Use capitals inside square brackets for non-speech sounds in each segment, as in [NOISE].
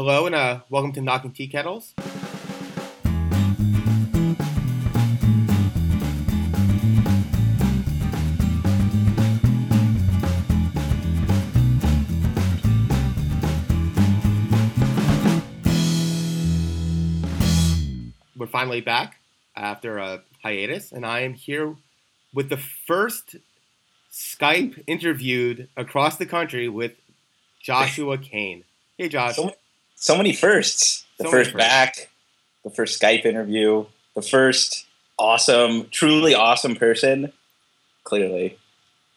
Hello and uh, welcome to Knocking Tea Kettles. We're finally back after a hiatus, and I am here with the first Skype interviewed across the country with Joshua Kane. Hey, Josh. So, so many firsts. The So first back, the first Skype interview, the first awesome, truly awesome person. Clearly.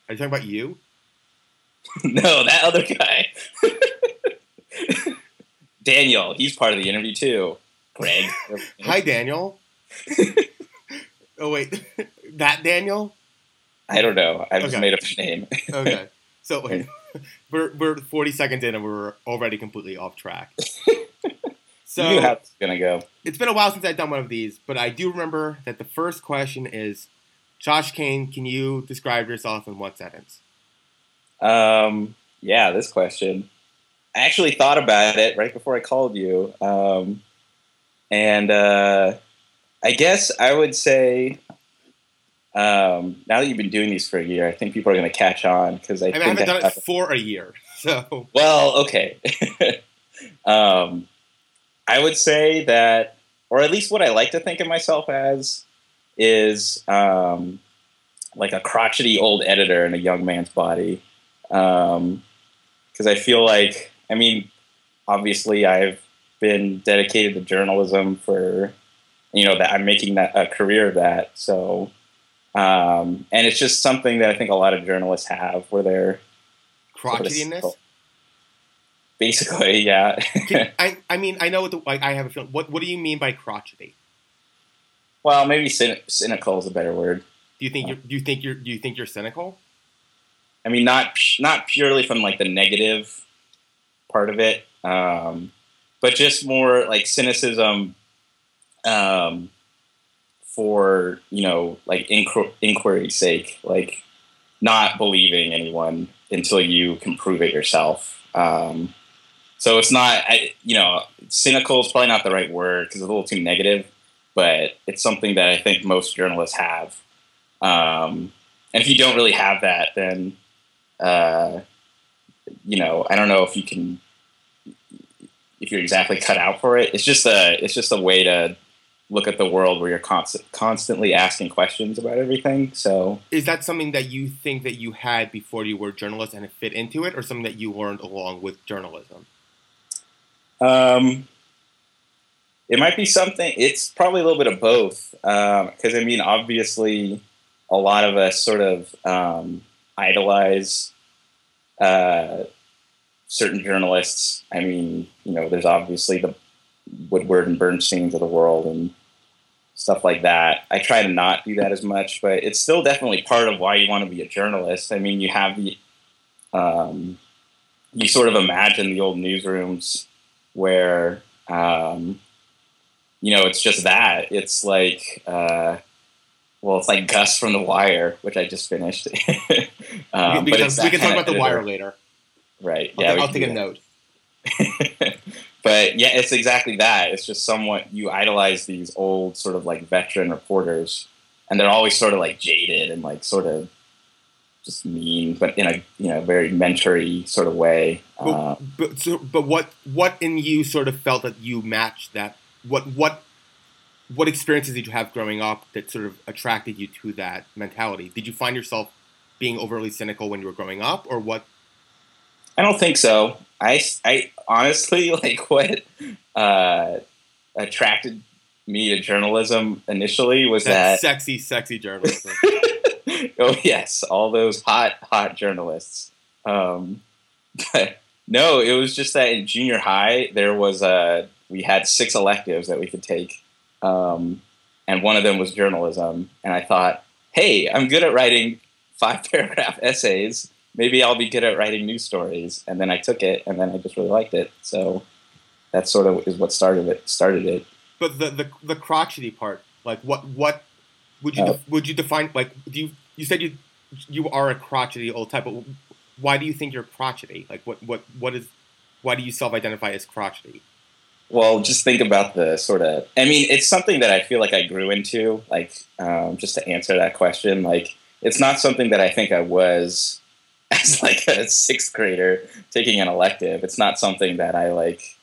Are you talking about you? [LAUGHS] no, that other guy. [LAUGHS] Daniel, he's part of the interview too. Greg. [LAUGHS] Hi, Daniel. oh wait, that Daniel. I don't know. I just Okay. made up a name. Okay, so wait, [LAUGHS] we're we're 40 seconds in and we're already completely off track. [LAUGHS] So how it's gonna go. it's been a while since I've done one of these, but I do remember that the first question is, Josh Kane, can you describe yourself in one sentence? Um, yeah, this question. I actually thought about it right before I called you. Um, and uh, I guess I would say, um, now that you've been doing these for a year, I think people are going to catch on because I, I mean, I haven't done it for a year, [LAUGHS] so well, okay. [LAUGHS] um, I would say that, or at least what I like to think of myself as, is um, like a crotchety old editor in a young man's body. Because I feel like, I mean, obviously, I've been dedicated to journalism for, you know, that I'm making that a career of that. So, um, and it's just something that I think a lot of journalists have, where they're crotchetiness. basically, [LAUGHS] yeah. [LAUGHS] I I mean, I know what the like. I have a feeling. What what do you mean by crotchety? Well, maybe cyn- cynical is a better word. Do you think you're do you think you're do you think you're cynical? I mean, not not purely from like the negative part of it, um, but just more like cynicism um, for you know like inqu- inquiry's sake, like not believing anyone until you can prove it yourself. Um, so it's not, I, you know, cynical is probably not the right word because it's a little too negative, but it's something that I think most journalists have. Um, and if you don't really have that, then uh, you know, I don't know if you can, if you're exactly cut out for it. It's just a, it's just a way to look at the world where you're constant, constantly asking questions about everything. So Is that something that you think that you had before you were a journalist and it fit into it, or something that you learned along with journalism? Um, it might be something. It's probably a little bit of both. Because I mean, obviously, a lot of us sort of um, idolize uh, certain journalists. I mean, you know, there's obviously the Woodward and Bernsteins of the world and stuff like that. I try to not do that as much, but it's still definitely part of why you want to be a journalist. I mean, you have the um, you sort of imagine the old newsrooms where um, you know it's just that it's like uh, well it's like gus from the wire which i just finished [LAUGHS] um, we, but can, we can talk about the wire later. right I'll, yeah ta- I'll take a do note. [LAUGHS] but yeah it's exactly that it's just somewhat you idolize these old sort of like veteran reporters and they're always sort of like jaded and like sort of just mean but in a you know very mentory sort of way But, uh, but, so, but what what in you sort of felt that you matched that? What what what experiences did you have growing up that sort of attracted you to that mentality? Did you find yourself being overly cynical when you were growing up, or what? I don't think so. I, I honestly [LAUGHS] like what uh, attracted me to journalism initially was That that, sexy, sexy journalism. [LAUGHS] oh yes, all those hot hot journalists. Um, but no, it was just that in junior high there was a we had six electives that we could take, um, and one of them was journalism. And I thought, hey, I'm good at writing five [LAUGHS] paragraph essays. Maybe I'll be good at writing news stories. And then I took it, and then I just really liked it. So that sort of is what started it. Started it. But the, the the crotchety part, like what what would you Oh. def- would you define like do you you said you you are a crotchety old type, but why do you think you're crotchety? Like what what what is why do you self-identify as crotchety? Well, just think about the sort of. I mean, it's something that I feel like I grew into. Like, um, just to answer that question, like, it's not something that I think I was as [LAUGHS] like a sixth grader taking an elective. It's not something that I like.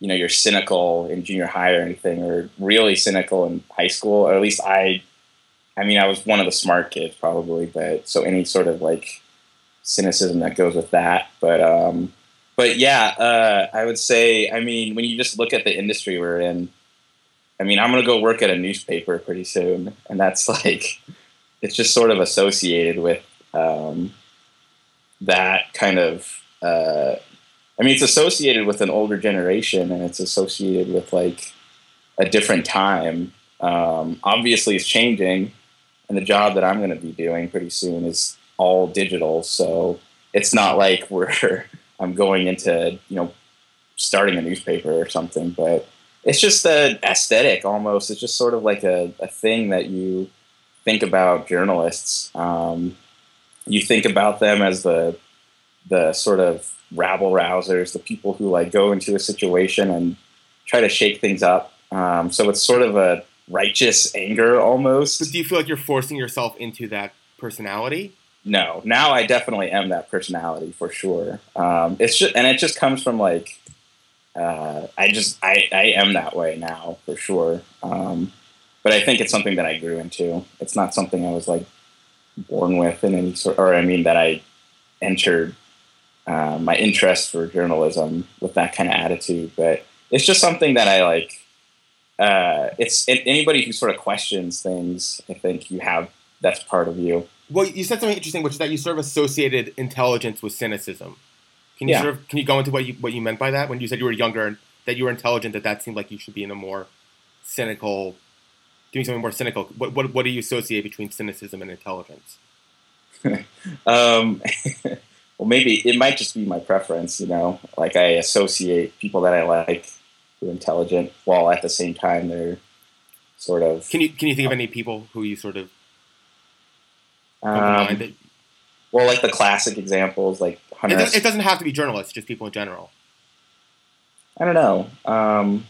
You know, you're cynical in junior high or anything, or really cynical in high school. Or at least I. I mean, I was one of the smart kids, probably, but so any sort of like cynicism that goes with that. But um, but yeah, uh, I would say, I mean, when you just look at the industry we're in, I mean, I'm to go work at a newspaper pretty soon. And that's [LAUGHS] like, it's just sort of associated with um, that kind of, uh, I mean, it's associated with an older generation and it's associated with like a different time. Um, obviously, it's changing. And the job that I'm going to be doing pretty soon is all digital. So it's not like [LAUGHS] we're, I'm going into you know starting a newspaper or something, but it's just an aesthetic almost. It's just sort of like a, a thing that you think about journalists. Um, you think about them as the the sort of rabble rousers, the people who like go into a situation and try to shake things up. Um, so it's sort of a righteous anger almost. But do you feel like you're forcing yourself into that personality? no, now I definitely am that personality for sure. Um, it's just, and it just comes from like, uh, I just, I, I am that way now for sure. Um, but I think it's something that I grew into. It's not something I was like born with in any sort, or I mean that I entered uh, my interest for journalism with that kind of attitude. But it's just something that I like. Uh, it's it, anybody who sort of questions things. I think you have that's part of you well, you said something interesting, which is that you sort of associated intelligence with cynicism. Can you Yeah. sort of can you go into what you what you meant by that when you said you were younger and that you were intelligent? That that seemed like you should be in a more cynical, doing something more cynical. What what what do you associate between cynicism and intelligence? [LAUGHS] Um, [LAUGHS] well, maybe it might just be my preference. You know, like I associate people that I like who are intelligent, while at the same time they're sort of. Can you can you think of any people who you sort of come to mind Um, well, like the classic examples, like it, does, it doesn't have to be journalists, just people in general. I don't know. Um,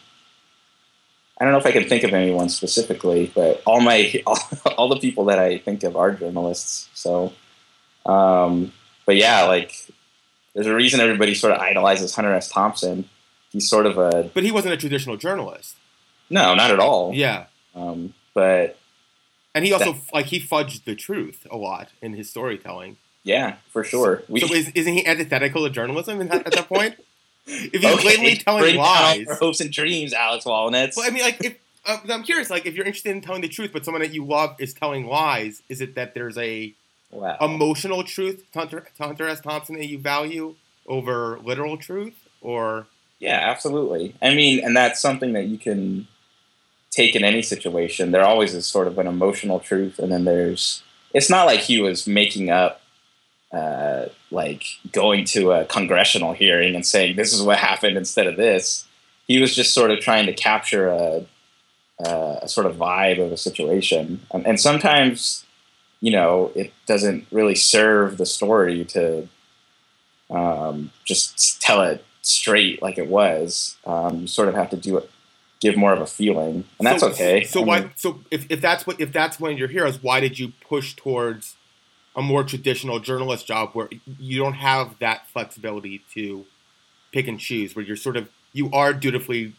I don't know if I can think of anyone specifically, but all my all, [LAUGHS] all the people that I think of are journalists. So, um, but yeah, like there's a reason everybody sort of idolizes Hunter S. Thompson. He's sort of a But he wasn't a traditional journalist. no, not at all. Yeah, Um, but and he also like he fudged the truth a lot in his storytelling. yeah, for sure. We, so is, isn't he antithetical to journalism in at that point? If he's okay, blatantly telling lies, our hopes and dreams, Alex Walnuts. well, I mean, like, if, uh, I'm curious, like, if you're interested in telling the truth, but someone that you love is telling lies, is it that there's a wow. emotional truth to Hunter, to Hunter S. Thompson that you value over literal truth, or Yeah, absolutely. I mean, and that's something that you can take in any situation. There always is sort of an emotional truth, and then there's. It's not like he was making up, uh, like going to a congressional hearing and saying this is what happened instead of this. He was just sort of trying to capture a, a, a sort of vibe of a situation, and, and sometimes, you know, it doesn't really serve the story to um, just tell it straight like it was. Um, you sort of have to do it, give more of a feeling, and that's so, okay. So I why? So if, if that's what if that's one of your heroes, why did you push towards a more traditional journalist job where you don't have that flexibility to pick and choose, where you're sort of you are dutifully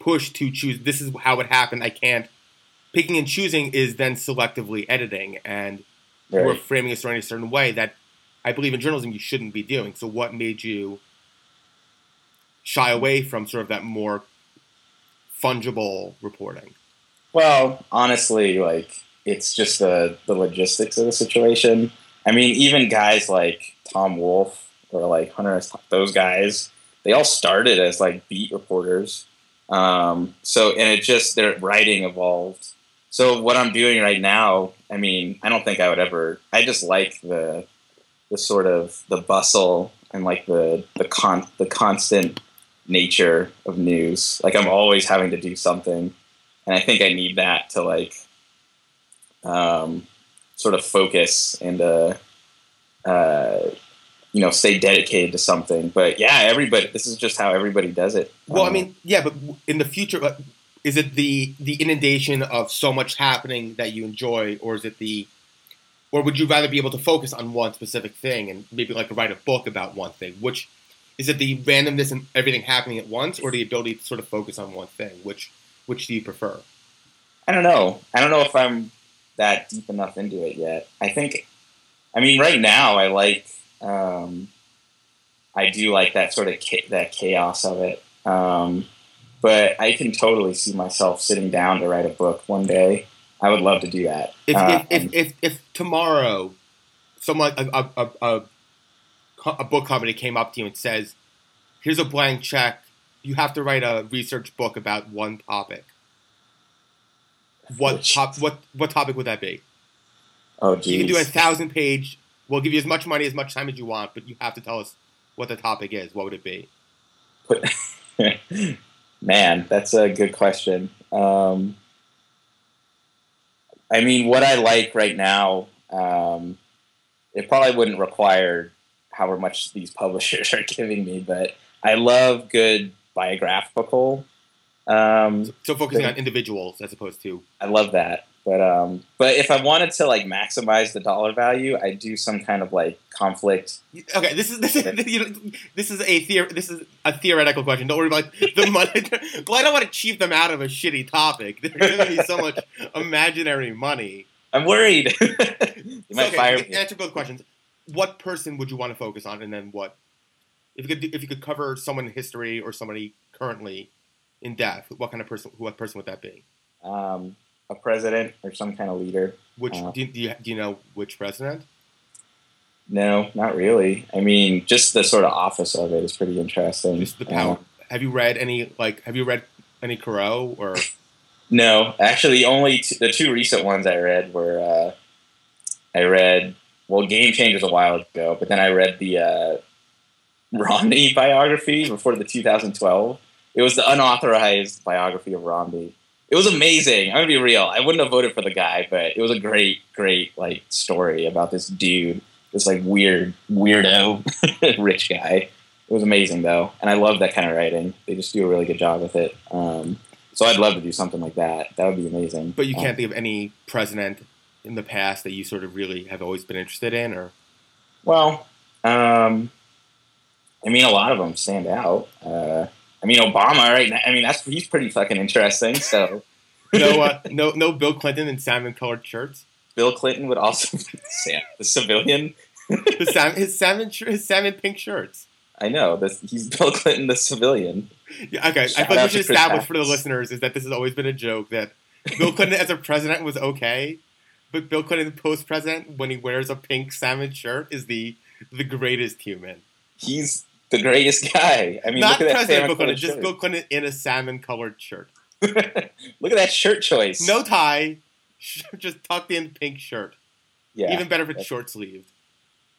pushed to choose. This is how it happened. I can't. Picking and choosing is then selectively editing, and right. we're framing a story in a certain way that I believe in journalism you shouldn't be doing. So what made you shy away from sort of that more fungible reporting? Well, honestly, like it's just the the logistics of the situation. I mean, even guys like Tom Wolfe or like Hunter S. Those guys, they all started as like beat reporters. Um, so and it just their writing evolved. So what I'm doing right now, I mean, I don't think I would ever. I just like the the sort of the bustle and like the the con the constant nature of news. Like I'm always having to do something, and I think I need that to like um, sort of focus and uh, uh, you know stay dedicated to something. But yeah, everybody. This is just how everybody does it. Well, I mean, yeah, but in the future, uh, is it the the inundation of so much happening that you enjoy, or is it the or would you rather be able to focus on one specific thing and maybe like write a book about one thing? Which is it the randomness and everything happening at once, or the ability to sort of focus on one thing? Which which do you prefer? I don't know. I don't know if I'm that deep enough into it yet. I think, I mean, right now I like, um, I do like that sort of cha- that chaos of it. Um, but I can totally see myself sitting down to write a book one day. I would love to do that. If Uh, if, if, if, if tomorrow, someone a, a, a, a, a book company came up to you and says, "Here's a blank check. You have to write a research book about one topic." What top? What what topic would that be? oh, You can do a thousand page. We'll give you as much money, as much time as you want, but you have to tell us what the topic is. What would it be? [LAUGHS] Man, that's a good question. Um, I mean, what I like right now, um, it probably wouldn't require however much these [LAUGHS] publishers are giving me, but I love good biographical. Um, So focusing Okay. on individuals as opposed to I love that. But um, but if I wanted to like maximize the dollar value, I do some kind of like conflict. okay. This is this is [LAUGHS] you know, this is a theor- this is a theoretical question. Don't worry about the [LAUGHS] money. well, I don't want to cheat them out of a shitty topic. There's going to be so much [LAUGHS] imaginary money. I'm worried. you So, might okay, fire me. answer both questions. What person would you want to focus on, and then what? If you could, do, if you could cover someone in history or somebody currently in death, what kind of person? What person would that be? Um, a president or some kind of leader. Which Uh, do, you, do you do you know which president? No, not really. I mean, just the sort of office of it is pretty interesting. Just the power. have you read any like? Have you read any Thoreau or? [LAUGHS] no, actually, the only t- the two recent ones I read were uh, I read well, Game Changers a while ago, but then I read the uh, Romney biography before the 2012. It was the unauthorized biography of Romney. It was amazing. I'm gonna be real. I wouldn't have voted for the guy, but it was a great, great like story about this dude, this like weird, weirdo, [LAUGHS] rich guy. It was amazing though, and I love that kind of writing. They just do a really good job with it. Um, so I'd love to do something like that. That would be amazing. But you Um, can't think of any president in the past that you sort of really have always been interested in, or Well, um, I mean, a lot of them stand out. Uh, I mean, Obama, right now. I mean, that's he's pretty fucking interesting. So no, uh, no, no Bill Clinton in salmon-colored shirts. Bill Clinton would also be the civilian. the salmon, his salmon, his salmon pink shirts. I know this. He's Bill Clinton, the civilian. Yeah, okay. Shout I thought we should establish for the listeners is that this has always been a joke that Bill Clinton as a president was okay, but Bill Clinton post president when he wears a pink salmon shirt is the the greatest human. He's the greatest guy. I mean, Not look at that President Clinton, just. Bill Clinton in a salmon colored shirt. [LAUGHS] look at that shirt choice. No tie, [LAUGHS] just tucked in pink shirt. yeah, Even better if it's short sleeved.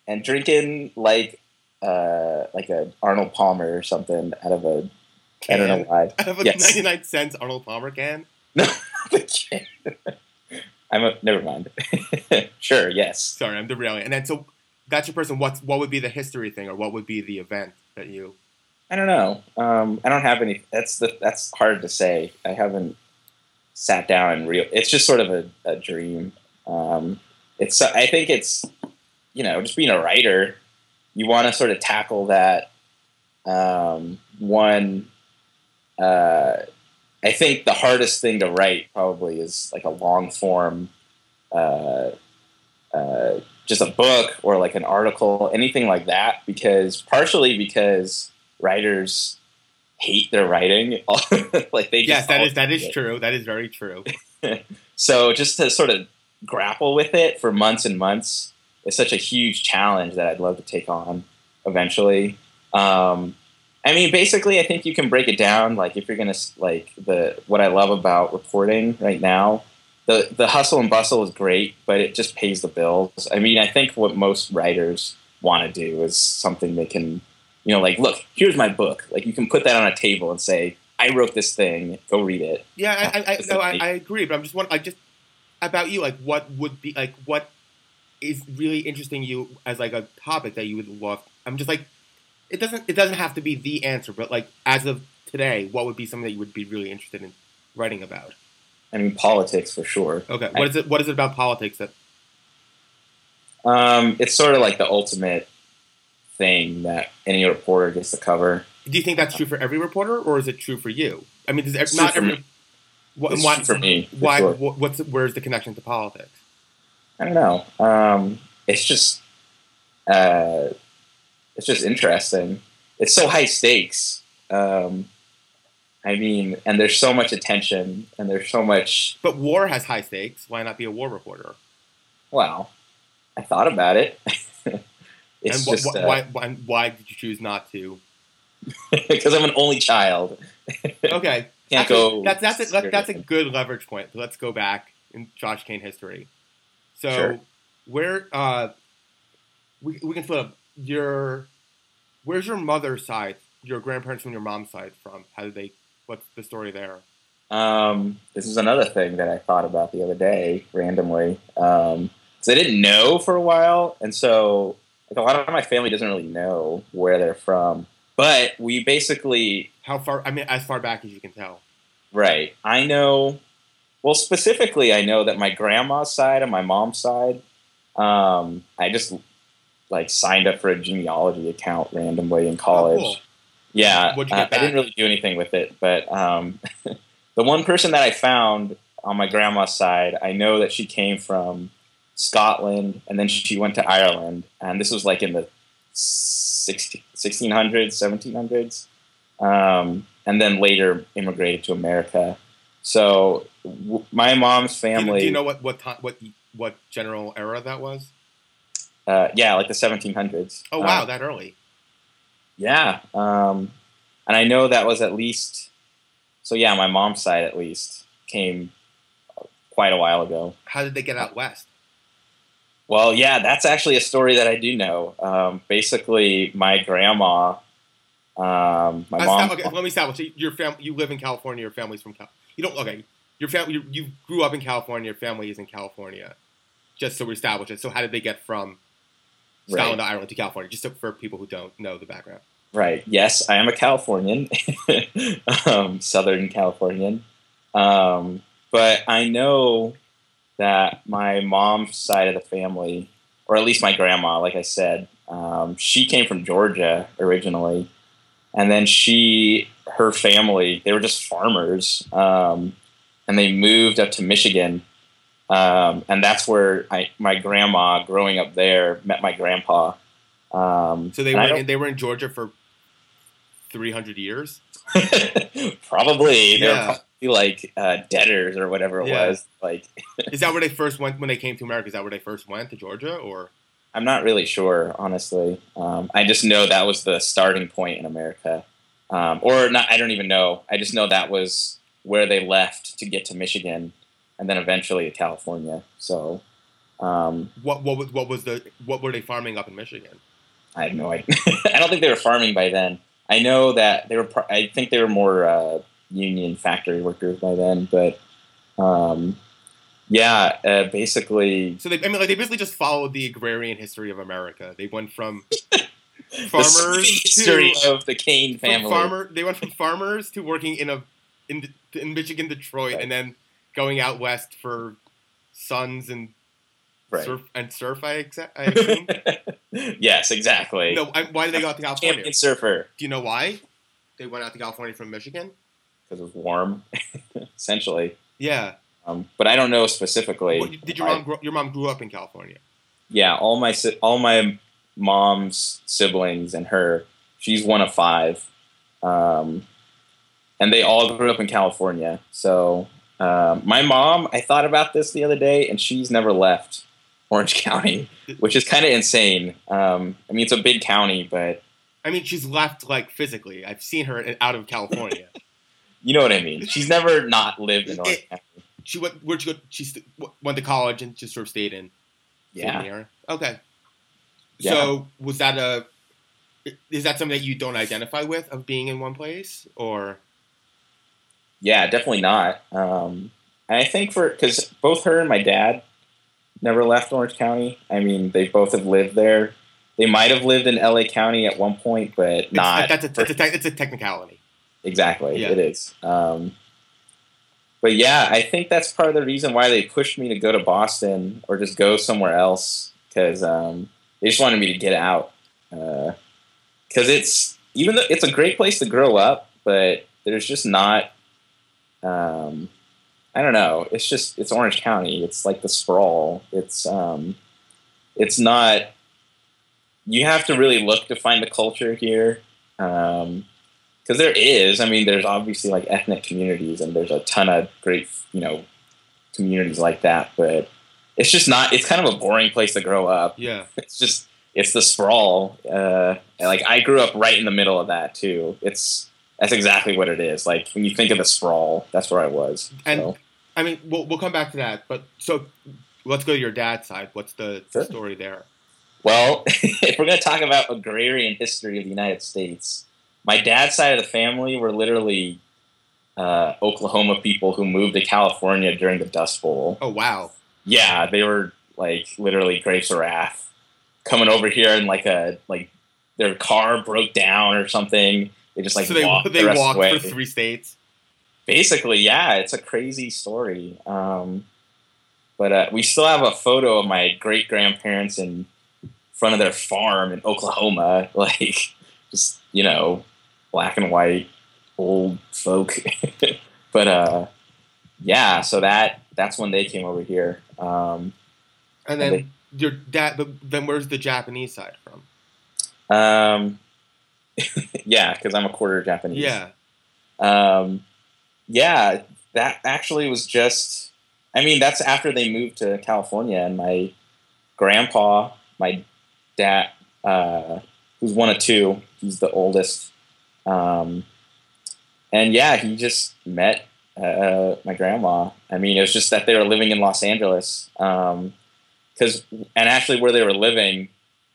and drinking like uh like a Arnold Palmer or something out of a I don't know why. Out of a Yes. 99 cents Arnold Palmer can. [LAUGHS] No, I'm a never mind. sure, yes. Sorry, I'm derailing. And then so that's your person. What's what would be the history thing, or what would be the event that you? I don't know. Um, I don't have any. That's the that's hard to say. I haven't sat down and real. It's just sort of a, a dream. Um, it's. I think it's you know just being a writer. You want to sort of tackle that um, one. Uh, I think the hardest thing to write probably is like a long form. Uh, uh, just a book or like an article, anything like that, because partially because writers hate their writing. [LAUGHS] like they Yes, that is that is it. true. That is very true. [LAUGHS] So just to sort of grapple with it for months and months is such a huge challenge that I'd love to take on eventually. Um, I mean, basically, I think you can break it down. Like if you're gonna like the what I love about reporting right now, the the hustle and bustle is great, but it just pays the bills. I mean, I think what most writers want to do is something they can, you know, like look, here's my book. Like you can put that on a table and say, I wrote this thing. Go read it. Yeah, I, I, I, no, I, I agree, but I'm just wondering, I just about you, like, what would be like what is really interesting you as like a topic that you would love? I'm just like, it doesn't it doesn't have to be the answer, but like as of today, what would be something that you would be really interested in writing about? I mean, politics for sure. Okay, what is it? What is it about politics that? Um, it's sort of like the ultimate thing that any reporter gets to cover. Do you think that's true for every reporter, or is it true for you? I mean, does It's not every. me. Wh- It's why, true for me. for Why? sure. What's where's the connection to politics? I don't know. Um, it's just, uh, it's just interesting. It's so high stakes. Um, I mean, and there's so much attention, and there's so much. But war has high stakes. Why not be a war reporter? Well, I thought about it. [LAUGHS] it's and wh- just uh, why, why? Why did you choose not to? [LAUGHS] because I'm an only child. [LAUGHS] Okay, Can't Actually, go. That's that's a, that's a good leverage point. Let's go back in Josh Kane history. So Sure. where uh, we we can split up your where's your mother's side, your grandparents from your mom's side from? How did they? What's the story there? Um, this is another thing that I thought about the other day randomly. Um, so I didn't know for a while, and so like a lot of my family doesn't really know where they're from. But we basically, How far? I mean, as far back as you can tell. right? I know. Well, specifically, I know that my grandma's side and my mom's side. Um, I just like signed up for a genealogy account randomly in college. Oh, cool. Yeah, get I didn't really do anything with it, but um, [LAUGHS] the one person that I found on my grandma's side, I know that she came from Scotland, and then she went to Ireland, and this was like in the 16, 1600s, 1700s, um, and then later immigrated to America. So w- my mom's family, do you know what what time, what what general era that was? uh, yeah, like the 1700s. Oh wow, Um, that early. Yeah. Um, and I know that was at least, so yeah, my mom's side at least came quite a while ago. How did they get out west? Well, yeah, that's actually a story that I do know. Um, basically, my grandma, um, my mom, okay, let me establish. so Your fam- you live in California. Your family's from Cal. You don't. Okay, your family. You, you grew up in California. Your family is in California. Just so we establish it. So how did they get from Scotland to Ireland to California? Just so, for people who don't know the background. Right. Yes, I am a Californian, [LAUGHS] um, Southern Californian. Um, but I know that my mom's side of the family, or at least my grandma, like I said, um, she came from Georgia originally, and then she, her family, they were just farmers, um, and they moved up to Michigan. Um, and that's where I, my grandma, growing up there, met my grandpa. Um, So they were they were in Georgia for three hundred years. [LAUGHS] probably Yeah. probably like uh, debtors or whatever it Yeah. was. Like [LAUGHS] Is that where they first went when they came to America? Is that where they first went to Georgia or? I'm not really sure, honestly. Um, I just know that was the starting point in America, um, or not. I don't even know. I just know that was where they left to get to Michigan, and then eventually to California. So um, What what was what was the what were they farming up in Michigan? I have no idea. [LAUGHS] I don't think they were farming by then. I know that they were. pro- I think they were more uh, union factory workers by then, but. Um, yeah, uh, basically, So they I mean like they basically just followed the agrarian history of America. They went from [LAUGHS] farmers history to of the Kane family. farmer they went from farmers to working in a in in Michigan, Detroit, Right. and then going out west for sons and Right. surf and surf. I, exa- I [LAUGHS] assume. yes, exactly. no, I, why did they go out to California? Champion surfer Do you know why they went out to California from Michigan? because it was warm, [LAUGHS] essentially. Yeah. Um, but I don't know specifically. What, did your I- mom grow, your mom grew up in California? yeah, all my all my mom's siblings and her. She's one of five, um, and they all grew up in California. So um, my mom, I thought about this the other day, and she's never left Orange [LAUGHS] County, which is kind of insane. Um, I mean, it's a big county, but I mean, she's left like physically. I've seen her out of California. [LAUGHS] you know what I mean. She's never not lived in Orange [LAUGHS] County. she went. Where'd she go? She st- went to college and just sort of stayed in. Yeah. Okay. Yeah. So was that a? Is that something that you don't identify with of being in one place, or Yeah, definitely not. Um, and I think for because both her and my dad, never left Orange County. I mean, they both have lived there. They might have lived in LA County at one point, but It's- not. That's a, that's a, te- it's a technicality. Exactly, Yeah. it is. Um, but yeah, I think that's part of the reason why they pushed me to go to Boston or just go somewhere else because um, they just wanted me to get out. Because it's even though it's a great place to grow up, but there's just not. Um, I don't know. It's just it's Orange County. It's like the sprawl. It's um, it's not. You have to really look to find the culture here. Um, because there is. I mean, there's obviously like ethnic communities, and there's a ton of great, you know, communities like that. But it's just not. It's kind of a boring place to grow up. Yeah. [LAUGHS] It's just it's the sprawl. Uh, and like I grew up right in the middle of that too. It's that's exactly what it is. Like when you think of the sprawl, that's where I was. And so. I mean, we'll we'll come back to that. But so let's go to your dad's side. What's the Sure. story there? Well, [LAUGHS] if we're going to talk about agrarian history of the United States, my dad's side of the family were literally uh, Oklahoma people who moved to California during the Dust Bowl. Oh wow. Yeah, they were like literally grapes of wrath coming over here and like a like their car broke down or something. They just like so they walked [LAUGHS] they the rest walked of the for three states. Basically, yeah, it's a crazy story. Um, but uh, we still have a photo of my great grandparents in front of their farm in Oklahoma, [LAUGHS] like just you know, black and white old folk. [LAUGHS] but uh, yeah, so that that's when they came over here. Um, And And then your dad. Then where's the Japanese side from? um, [LAUGHS] yeah, because I'm a quarter Japanese. Yeah. Um, yeah, that actually was just. I mean, that's after they moved to California, and my grandpa, my dad, uh, who's one of two, he's the oldest. Um, and yeah, he just met uh, my grandma. I mean, it was just that they were living in Los Angeles. Because, and actually, where they were living,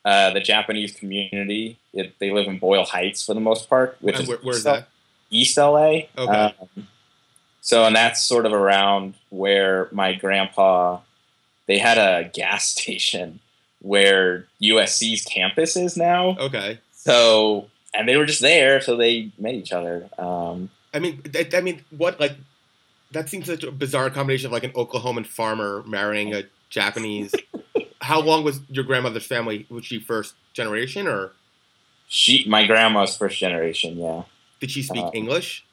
uh, the Japanese community, it, they live in Boyle Heights for the most part, which And is where, where's that? East LA. Okay. Um, so, and that's sort of around where my grandpa, they had a gas [LAUGHS] station where USC's campus is now. Okay. So, and they were just there, so they met each other. Um, I mean, I, I mean, what like that seems such a bizarre combination of like an Oklahoman farmer marrying a Japanese. [LAUGHS] How long was your grandmother's family? Was she first generation, or she, my grandma's first generation, yeah. did she speak Uh, English?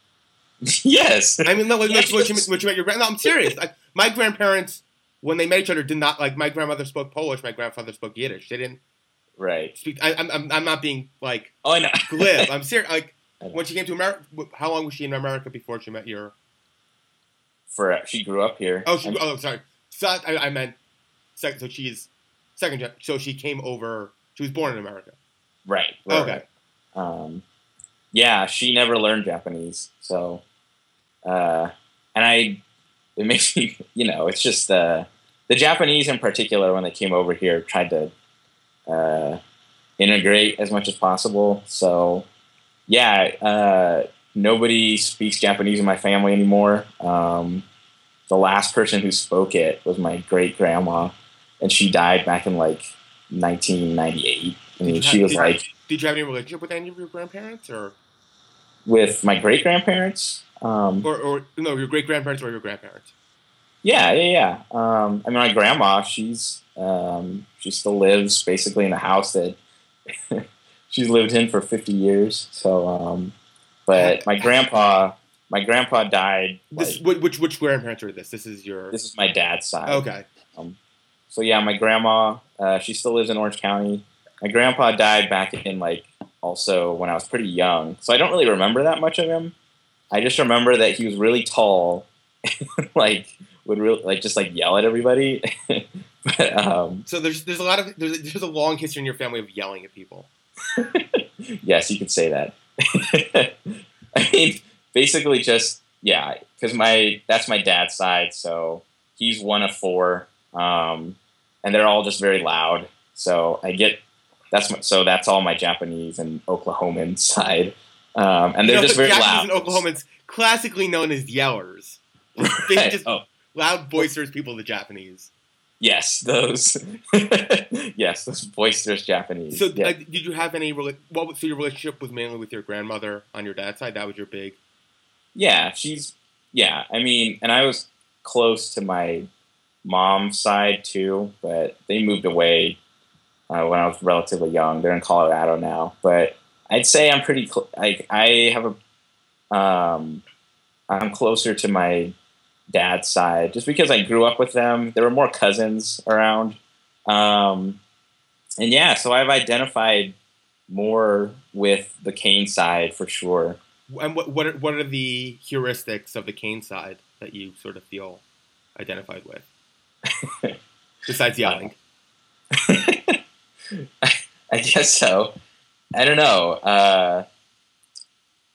[LAUGHS] yes. I mean, no, like, Yes. she, when she met your grand. No, I'm serious. Like, my grandparents, when they met each other, did not like. My grandmother spoke Polish. My grandfather spoke Yiddish. They didn't right. speak. I, I'm, I'm, I'm not being like Oh, I know. glib. [LAUGHS] I'm serious. Like when she came to America, how long was she in America before she met your? For she grew up here. Oh, she, oh, sorry. So I, I meant second. So she's second. gen- So she came over. She was born in America. right. right, Okay. right. Um, yeah, she never learned Japanese, so uh, and I, it [LAUGHS] makes me, you know, it's just uh, the Japanese in particular when they came over here tried to uh, integrate as much as possible. So yeah, uh, nobody speaks Japanese in my family anymore. Um, the last person who spoke it was my great grandma, and she died back in like 1998. I mean, she have- was did- like Did you have any relationship with any of your grandparents, or with my great grandparents. Um, or, or no, your great grandparents or your grandparents? yeah, yeah, yeah. Um, I mean, my grandma, she's um, she still lives basically in a house that [LAUGHS] she's lived in for fifty years. So, um, but my grandpa, my grandpa died. This like- which which, which grandparents are this? This is your. this is my dad's side. okay. So yeah, my grandma, uh, she still lives in Orange County. My grandpa died back in like also when I was pretty young, so I don't really remember that much of him. I just remember that he was really tall, [LAUGHS] like would really like just like yell at everybody. [LAUGHS] but um, So there's there's a lot of there's, there's a long history in your family of yelling at people. [LAUGHS] yes, you could say that. I mean, basically just yeah, because my that's my dad's side, so he's one of four, um, and they're all just very loud. So I get that's my, so that's all my Japanese and Oklahoman [LAUGHS] side, um, and they're You know, just very Japanese loud. Oklahomans classically known as yellers. [LAUGHS] They Right. just Oh, loud, boisterous people. The Japanese. Yes, those. [LAUGHS] yes, those boisterous Japanese. So, yeah. uh, did you have any? What was so your relationship was mainly with your grandmother on your dad's side? That was your big. yeah, she's yeah. I mean, and I was close to my mom's side too, but they moved away uh, when I was relatively young. They're in Colorado now, but I'd say I'm pretty cl- like I have a um, I'm closer to my dad's side just because I grew up with them. There were more cousins around, um, and yeah, so I've identified more with the Kane side for sure. And what what are, what are the heuristics of the Kane side that you sort of feel identified with? [LAUGHS] Besides yelling, [LAUGHS] I guess so. I don't know. Uh,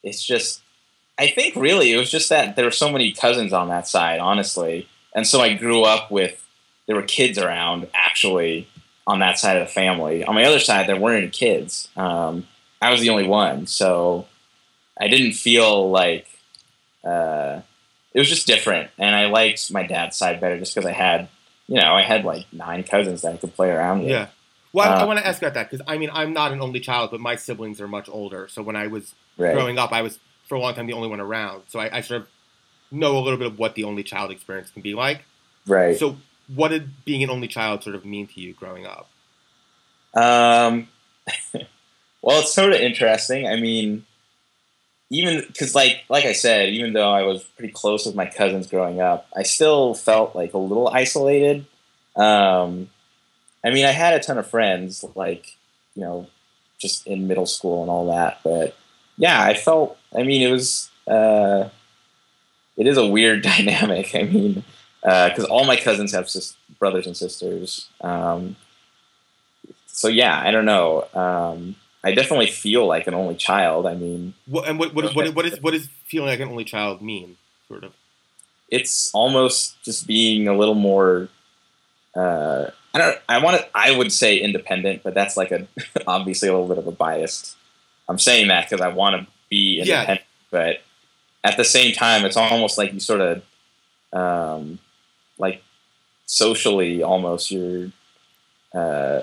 it's just, I think really it was just that there were so many cousins on that side, honestly. And so I grew up with, there were kids around actually on that side of the family. On my other side, there weren't any kids. Um, I was the only one. So I didn't feel like, uh, it was just different. And I liked my dad's side better just because I had, you know, I had like nine cousins that I could play around with. yeah. Well, I, I Uh, want to ask about that because I mean I'm not an only child, but my siblings are much older. So when I was Right. growing up, I was for a long time the only one around. So I, I sort of know a little bit of what the only child experience can be like. Right. So what did being an only child sort of mean to you growing up? Um, [LAUGHS] well, it's sort of interesting. I mean, even because, like, like I said, even though I was pretty close with my cousins growing up, I still felt like a little isolated. Um, I mean, I had a ton of friends, like, you know, just in middle school and all that. But yeah, I felt. I mean, it was. Uh, it is a weird [LAUGHS] dynamic. I mean, because all my cousins have sis- brothers and sisters. Um, so yeah, I don't know. Um, I definitely feel like an only child. I mean, What, and what what, what what is what does feeling like an only child mean? Sort of. it's almost just being a little more. Uh, I don't. I want to. I would say independent, but that's like a [LAUGHS] obviously a little bit of a biased. I'm saying that because I want to be Yeah. independent, but at the same time, it's almost like you sort of, um, like socially, almost you're, uh,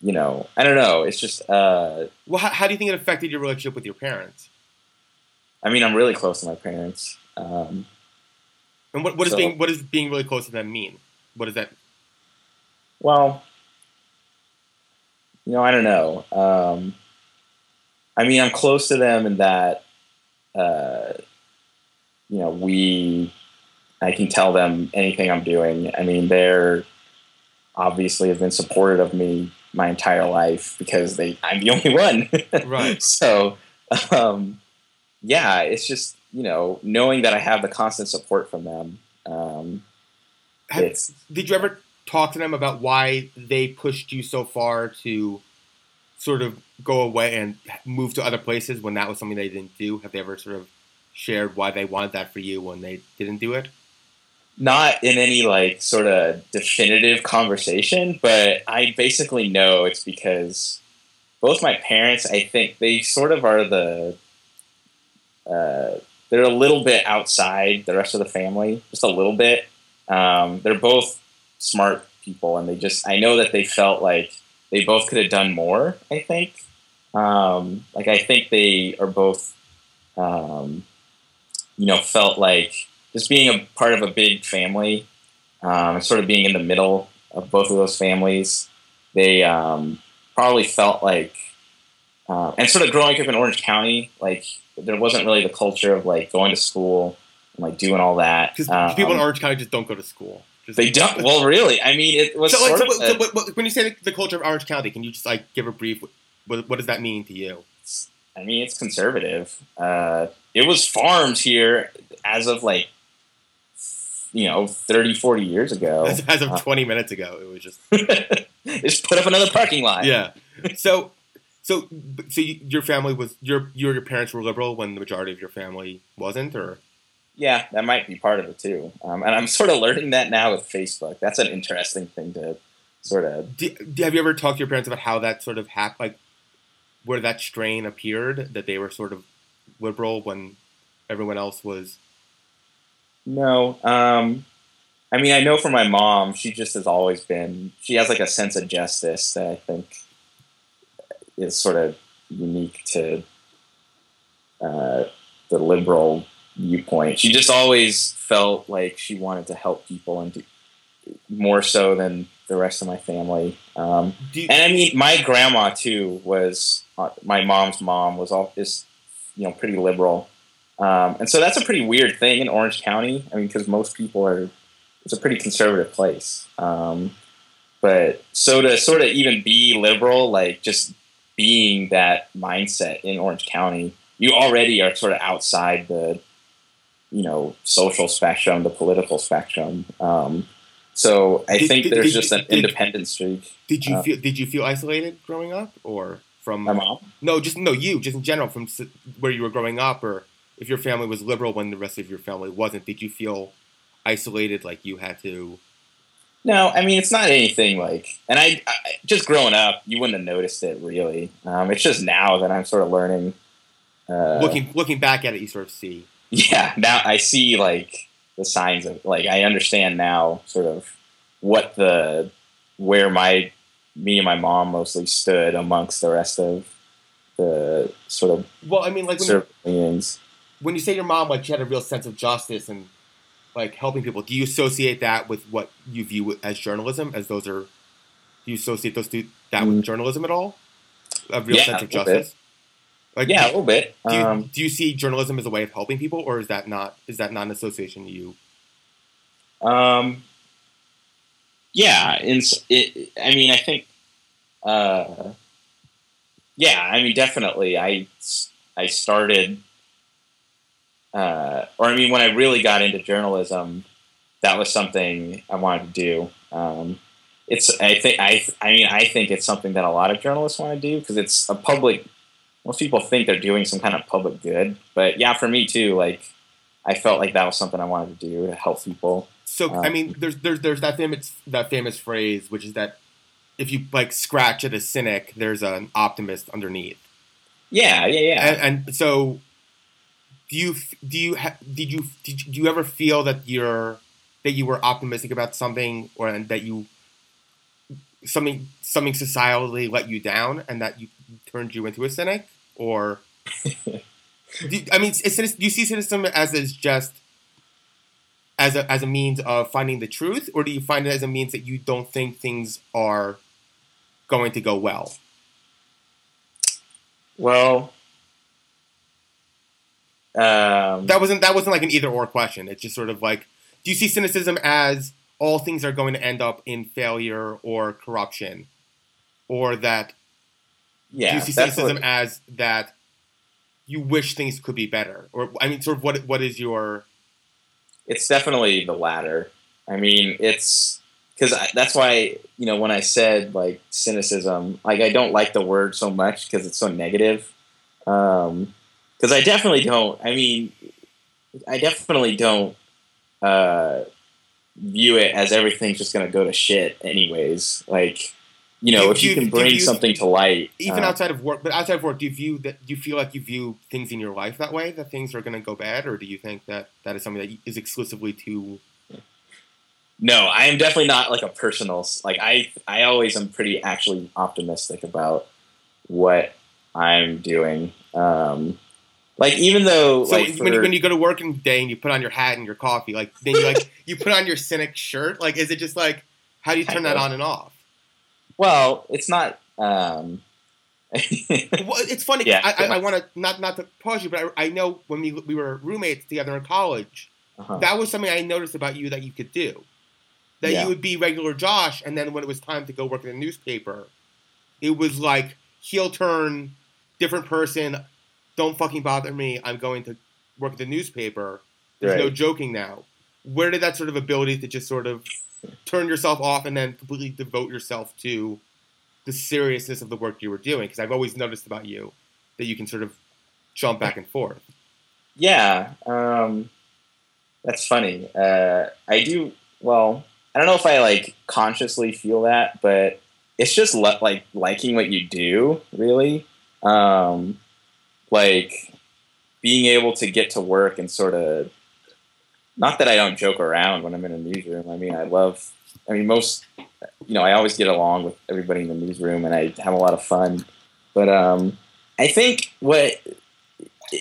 you know, I don't know. It's just. Uh, Well, how, how do you think it affected your relationship with your parents? I mean, I'm really close to my parents. Um, And what, what does So- being what does being really close to them mean? What does that? well, you know, I don't know. Um, I mean, I'm close to them in that, uh, you know, we, I can tell them anything I'm doing. I mean, they're obviously have been supportive of me my entire life because they, I'm the only one. [LAUGHS] Right. so, um, yeah, it's just, you know, knowing that I have the constant support from them. Um, Have- Did you ever talk to them about why they pushed you so far to sort of go away and move to other places when that was something they didn't do? Have they ever sort of shared why they wanted that for you when they didn't do it? Not in any like sort of definitive conversation, but I basically know it's because both my parents, I think they sort of are the uh, they're a little bit outside the rest of the family, just a little bit. Um, they're both smart people, and they just I know that they felt like they both could have done more. I think, um, like I think they are both, um, you know, felt like just being a part of a big family, um, and sort of being in the middle of both of those families, they um, probably felt like, uh, and sort of growing up in Orange County, like there wasn't really the culture of like going to school and like doing all that. Because Um, people in Orange County just don't go to school. Just, they don't. [LAUGHS] Well, really, I mean, it was So, like, sort so, of. so a- what- when you say the, the culture of Orange County, can you just like give a brief? What, what does that mean to you? I mean, it's conservative. Uh, it was farms here as of like, you know, 30, 40 years ago. As, as of Uh, 20 minutes ago, it was just [LAUGHS] just put up another parking lot. yeah. So, so, so you, your family was your your your parents were liberal when the majority of your family wasn't, or Yeah, that might be part of it too. Um, and I'm sort of learning that now with Facebook. That's an interesting thing to sort of. do, do- have you ever talked to your parents about how that sort of happened, like where that strain appeared, that they were sort of liberal when everyone else was? No, um, I mean, I know for my mom, she just has always been. She has like a sense of justice that I think is sort of unique to uh, the liberal viewpoint. She just always felt like she wanted to help people and do, more so than the rest of my family. Um, you, and I mean, my grandma too was uh, my mom's mom was all is you know pretty liberal, um, and so that's a pretty weird thing in Orange County. I mean, because most people are it's a pretty conservative place. Um, but so to sort of even be liberal, like just being that mindset in Orange County, you already are sort of outside the you know social spectrum, the political spectrum. Um, so I did, think did, there's did, just an independent streak. Did you uh, feel Did you feel isolated growing up, or from my mom? No, just no you, just in general from where you were growing up, or if your family was liberal when the rest of your family wasn't. Did you feel isolated, like you had to? No, I mean it's not anything like, and I, I just growing up, you wouldn't have noticed it really. Um, it's just now that I'm sort of learning. Uh, looking looking back at it, you sort of see. Yeah, now I see like the signs of like I understand now sort of what the where my me and my mom mostly stood amongst the rest of the sort of well, I mean, like when you, when you say your mom, like she had a real sense of justice and like helping people. Do you associate that with what you view as journalism? As those are, do you associate those two that with mm. journalism at all? A real yeah, sense of justice. Like, yeah, a little bit. Do you, um, do you, see journalism as a way of helping people, or is that not is that not an association to you? Um. Yeah, in, it, I mean, I think. Uh, yeah, I mean, definitely. I I started, uh, or I mean, when I really got into journalism, that was something I wanted to do. Um, it's I think I I mean I think it's something that a lot of journalists want to do because it's a public most people think they're doing some kind of public good. But yeah, for me too, like I felt like that was something I wanted to do to help people. So um, I mean, there's there's there's that famous that famous phrase, which is that if you like scratch at a cynic, there's an optimist underneath. Yeah, yeah, yeah. And, and so, do you do you ha- did you did you ever feel that you're that you were optimistic about something, or that you something something societally let you down, and that you turned you into a cynic, or [LAUGHS] do, I mean, do you see cynicism as is just as a as a means of finding the truth, or do you find it as a means that you don't think things are going to go well? Well, um, that wasn't that wasn't like an either or question. It's just sort of like, do you see cynicism as all things are going to end up in failure or corruption, or that yeah, do you see cynicism what, as that you wish things could be better, or I mean, sort of what what is your? It's definitely the latter. I mean, it's because that's why you know when I said like cynicism, like I don't like the word so much because it's so negative. Because I definitely don't. I mean, I definitely don't uh, view it as everything's just going to go to shit anyways. Like you know, do, if you, you can bring you, something to light, even uh, outside of work, but outside of work, do you view that? Do you feel like you view things in your life that way? That things are going to go bad, or do you think that that is something that is exclusively to? No, I am definitely not like a personal. Like I, I always am pretty actually optimistic about what I'm doing. Um, like even though, so like, when, you, when you go to work in the day and you put on your hat and your coffee, like then you like [LAUGHS] you put on your cynic shirt. Like, is it just like how do you turn that on and off? Well, it's not. Um... [LAUGHS] well, it's funny. Yeah, I, I, I want to not not to pause you, but I, I, know when we we were roommates together in college, uh-huh. that was something I noticed about you that you could do. That yeah. you would be regular Josh, and then when it was time to go work in a newspaper, it was like heel turn, different person. Don't fucking bother me. I'm going to work at the newspaper. There's right. no joking now. Where did that sort of ability to just sort of turn yourself off and then completely devote yourself to the seriousness of the work you were doing because I've always noticed about you that you can sort of jump back and forth. Yeah, um, that's funny. Uh, I do well. I don't know if I like consciously feel that, but it's just le- like liking what you do. Really, um, like being able to get to work and sort of not that I don't joke around when I'm in a newsroom. I mean, I love. I mean, most. You know, I always get along with everybody in the newsroom, and I have a lot of fun. But um, I think what,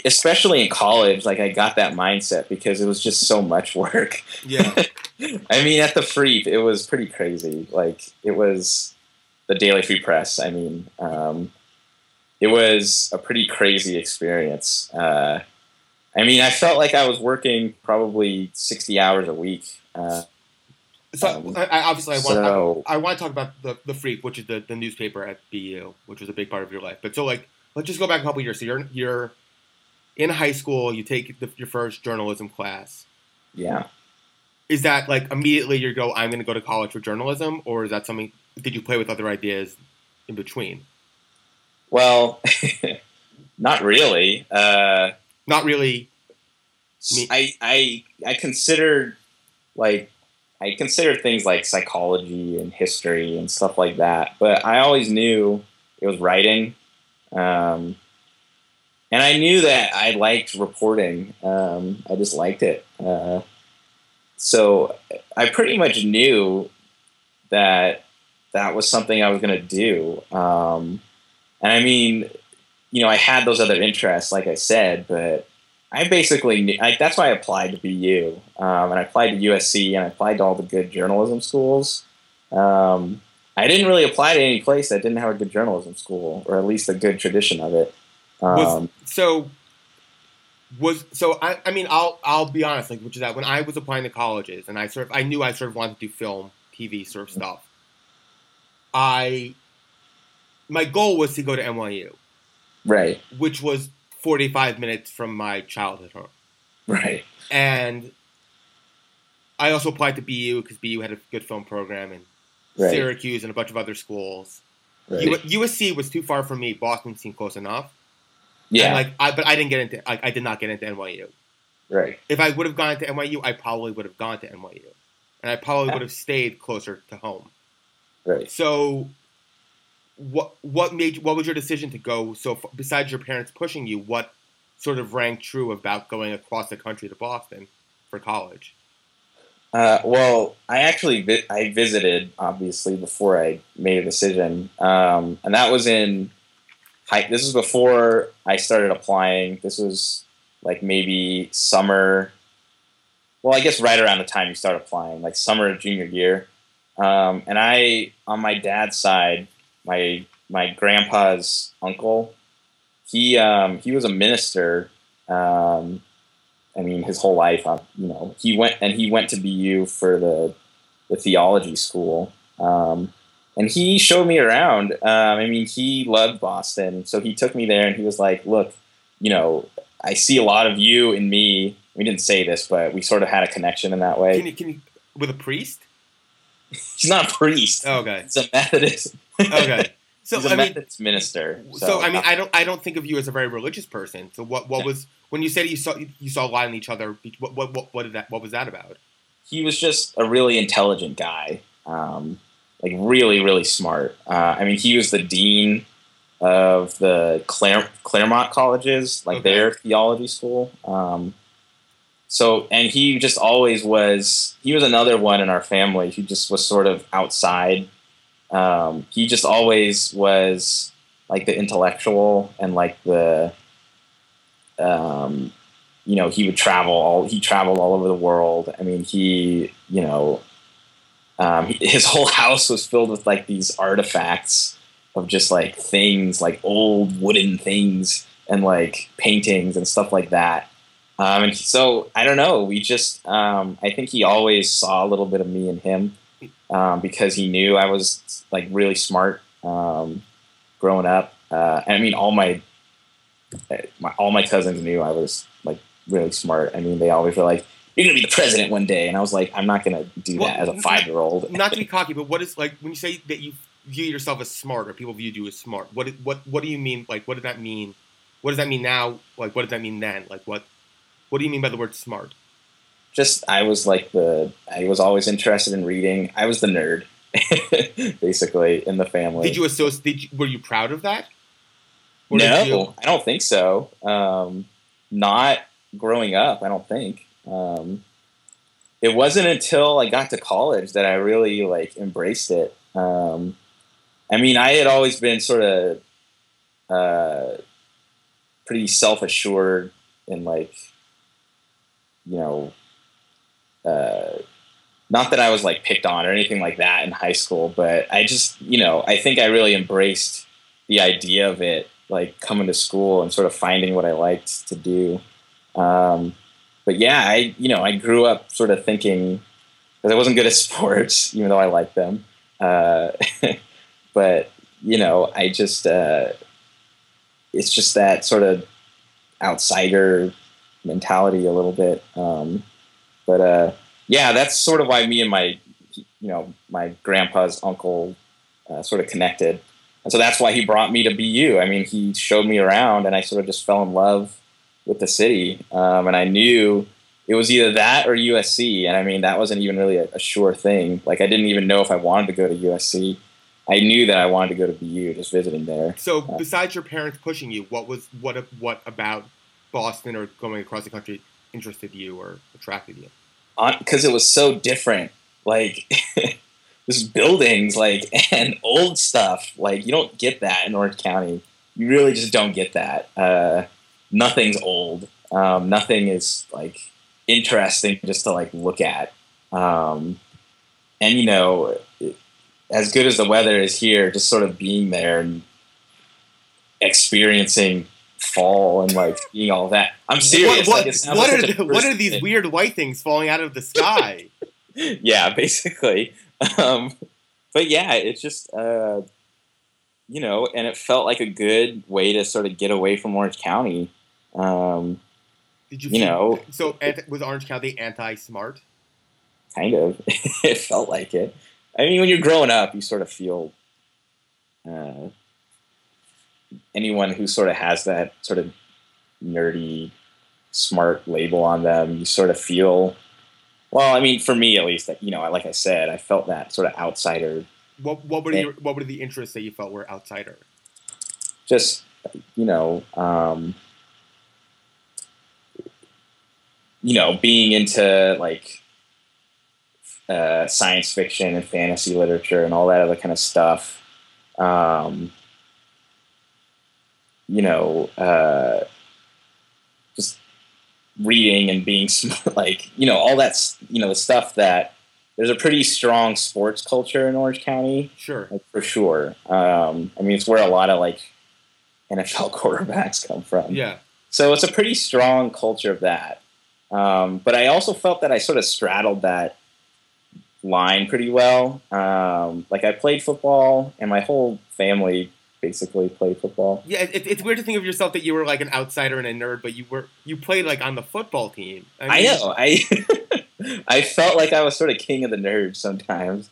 especially in college, like I got that mindset because it was just so much work. Yeah. [LAUGHS] I mean, at the free, it was pretty crazy. Like it was the Daily Free Press. I mean, um, it was a pretty crazy experience. Uh, I mean, I felt like I was working probably sixty hours a week. Uh, So Um, I, I obviously I want so- I, I want to talk about the the Freep, which is the, the newspaper at BU, which was a big part of your life. But so like let's just go back a couple years. So you're you're in high school. You take the, your first journalism class. yeah. Is that like immediately you go I'm going to go to college for journalism, or is that something? Did you play with other ideas in between? Well, [LAUGHS] not really. Uh, Not really. Me- I I I considered like I considered things like psychology and history and stuff like that, but I always knew it was writing, um, and I knew that I liked reporting. Um, I just liked it, uh, so I pretty much knew that that was something I was going to do. Um, and I mean, you know, I had those other interests, like I said, but I basically knew, I, that's why I applied to BU, um, and I applied to USC, and I applied to all the good journalism schools. Um, I didn't really apply to any place that didn't have a good journalism school, or at least a good tradition of it. Was Um, so was so I, I mean I'll I'll be honest like which is that when I was applying to colleges and I sort of I knew I sort of wanted to do film TV sort of stuff I my goal was to go to NYU right, which was 45 minutes from my childhood home. Right, and I also applied to BU because BU had a good film program and right, Syracuse and a bunch of other schools. Right. U- USC was too far from me. Boston seemed close enough. Yeah, and like I but I didn't get into like I did not get into NYU right, if I would have gone to NYU, I probably would have gone to NYU, and I probably would have stayed closer to home. right. So, what what made what was your decision to go so besides your parents pushing you? What sort of rang true about going across the country to Boston for college? Uh, well, I actually vi- I visited obviously before I made a decision, um, and that was in high. This was before I started applying. This was like maybe summer. Well, I guess right around the time you start applying, like summer of junior year. Um, and I, on my dad's side, my my grandpa's uncle, he um, he was a minister. Um, I mean, his whole life, uh, you know, he went and he went to BU for the the theology school, um, and he showed me around. Um, I mean, he loved Boston, so he took me there, and he was like, "Look, you know, I see a lot of you in me." We didn't say this, but we sort of had a connection in that way. Can you can you with a priest? [LAUGHS] He's not a priest; Oh, okay, he's a Methodist. Okay. [LAUGHS] So he's a I mean, Methodist minister. so, I mean, I don't I don't think of you as a very religious person. So what what was when you said you saw you saw a lot in each other? What what what, what did that what was that about? he was just a really intelligent guy, um, like really, really smart. Uh, I mean, he was the dean of the Clare- Claremont colleges, like Okay. their theology school. Um, so, and he just always was. He was another one in our family who just was sort of outside. Um, he just always was like the intellectual and like the um, you know, he would travel all he traveled all over the world. I mean, he, you know, um, his [LAUGHS] whole house was filled with like these artifacts of just like things, like old wooden things and like paintings and stuff like that. Um, and so I don't know. We just, um, I think he always saw a little bit of me in him um, because he knew I was like really smart um, growing up. Uh, I mean, all my, my all my cousins knew I was like really smart. I mean, they always were like, "You're gonna be the president one day," and I was like, "I'm not gonna do Well, that as a five year old." Not to be [LAUGHS] cocky, but what is like when you say that you view yourself as smart or people view you as smart? What what what do you mean? Like, what does that mean? What does that mean now? Like, what does that mean then? Like, what what do you mean by the word smart? Just I was like the I was always interested in reading. I was the nerd, [LAUGHS] basically in the family. Did you associate? Did you, were you proud of that? Or no, I don't think so. Um, not growing up, I don't think. Um, it wasn't until I got to college that I really like embraced it. Um, I mean, I had always been sort of uh, pretty self assured and like, you know, uh, not that I was like picked on or anything like that in high school, but I just, you know, I think I really embraced the idea of it, like coming to school and sort of finding what I liked to do. Um, but yeah, I, you know, I grew up sort of thinking because I wasn't good at [LAUGHS] sports, even though I liked them. Uh, [LAUGHS] but you know, I just, uh, it's just that sort of outsider mentality a little bit. Um, but, uh, yeah, that's sort of why me and my, you know, my grandpa's uncle uh, sort of connected. And so that's why he brought me to BU. I mean, he showed me around and I sort of just fell in love with the city. Um, and I knew it was either that or USC. And I mean, that wasn't even really a, a, sure thing. Like, I didn't even know if I wanted to go to USC. I knew that I wanted to go to BU, just visiting there. So, uh, besides your parents pushing you, what was what what about Boston or going across the country interested you or attracted you? Because it was so different. Like, [LAUGHS] just buildings, like, [LAUGHS] and old stuff. Like, you don't get that in Orange County. You really just don't get that. Uh, nothing's old. Um, nothing is like interesting just to like look at. Um, and you know, as good as the weather is here, just sort of being there and experiencing fall and like seeing all that. I'm serious. What, what, what like are what are these thing. weird white things falling out of the sky? [LAUGHS] [LAUGHS] yeah, basically. Um, but yeah, it's just uh, you know, and it felt like a good way to sort of get away from Orange County. Um, Did you, you know? So was Orange County anti-smart? Kind of. [LAUGHS] it felt like it. I mean, when you're growing up, you sort of feel uh, anyone who sort of has that sort of nerdy, smart label on them, you sort of feel. Well, I mean, for me at least, that you know, like I said, I felt that sort of outsider. What what were the what were the interests that you felt were outsider? Just you know, um, you know, being into like uh, science fiction and fantasy literature and all that other kind of stuff. Um, you know, uh, just reading and being [LAUGHS] like, you know, all that's, you know, the stuff that there's a pretty strong sports culture in Orange County. Sure. Like, for sure. Um, I mean, it's where a lot of like NFL [LAUGHS] quarterbacks come from. Yeah. So it's a pretty strong culture of that. Um, but I also felt that I sort of straddled that line pretty well. Um, like I played football, and my whole family basically played football. Yeah, it, it's weird to think of yourself that you were like an outsider and a nerd, but you were you played like on the football team. I, mean, I know. I [LAUGHS] I felt like I was sort of king of the nerds sometimes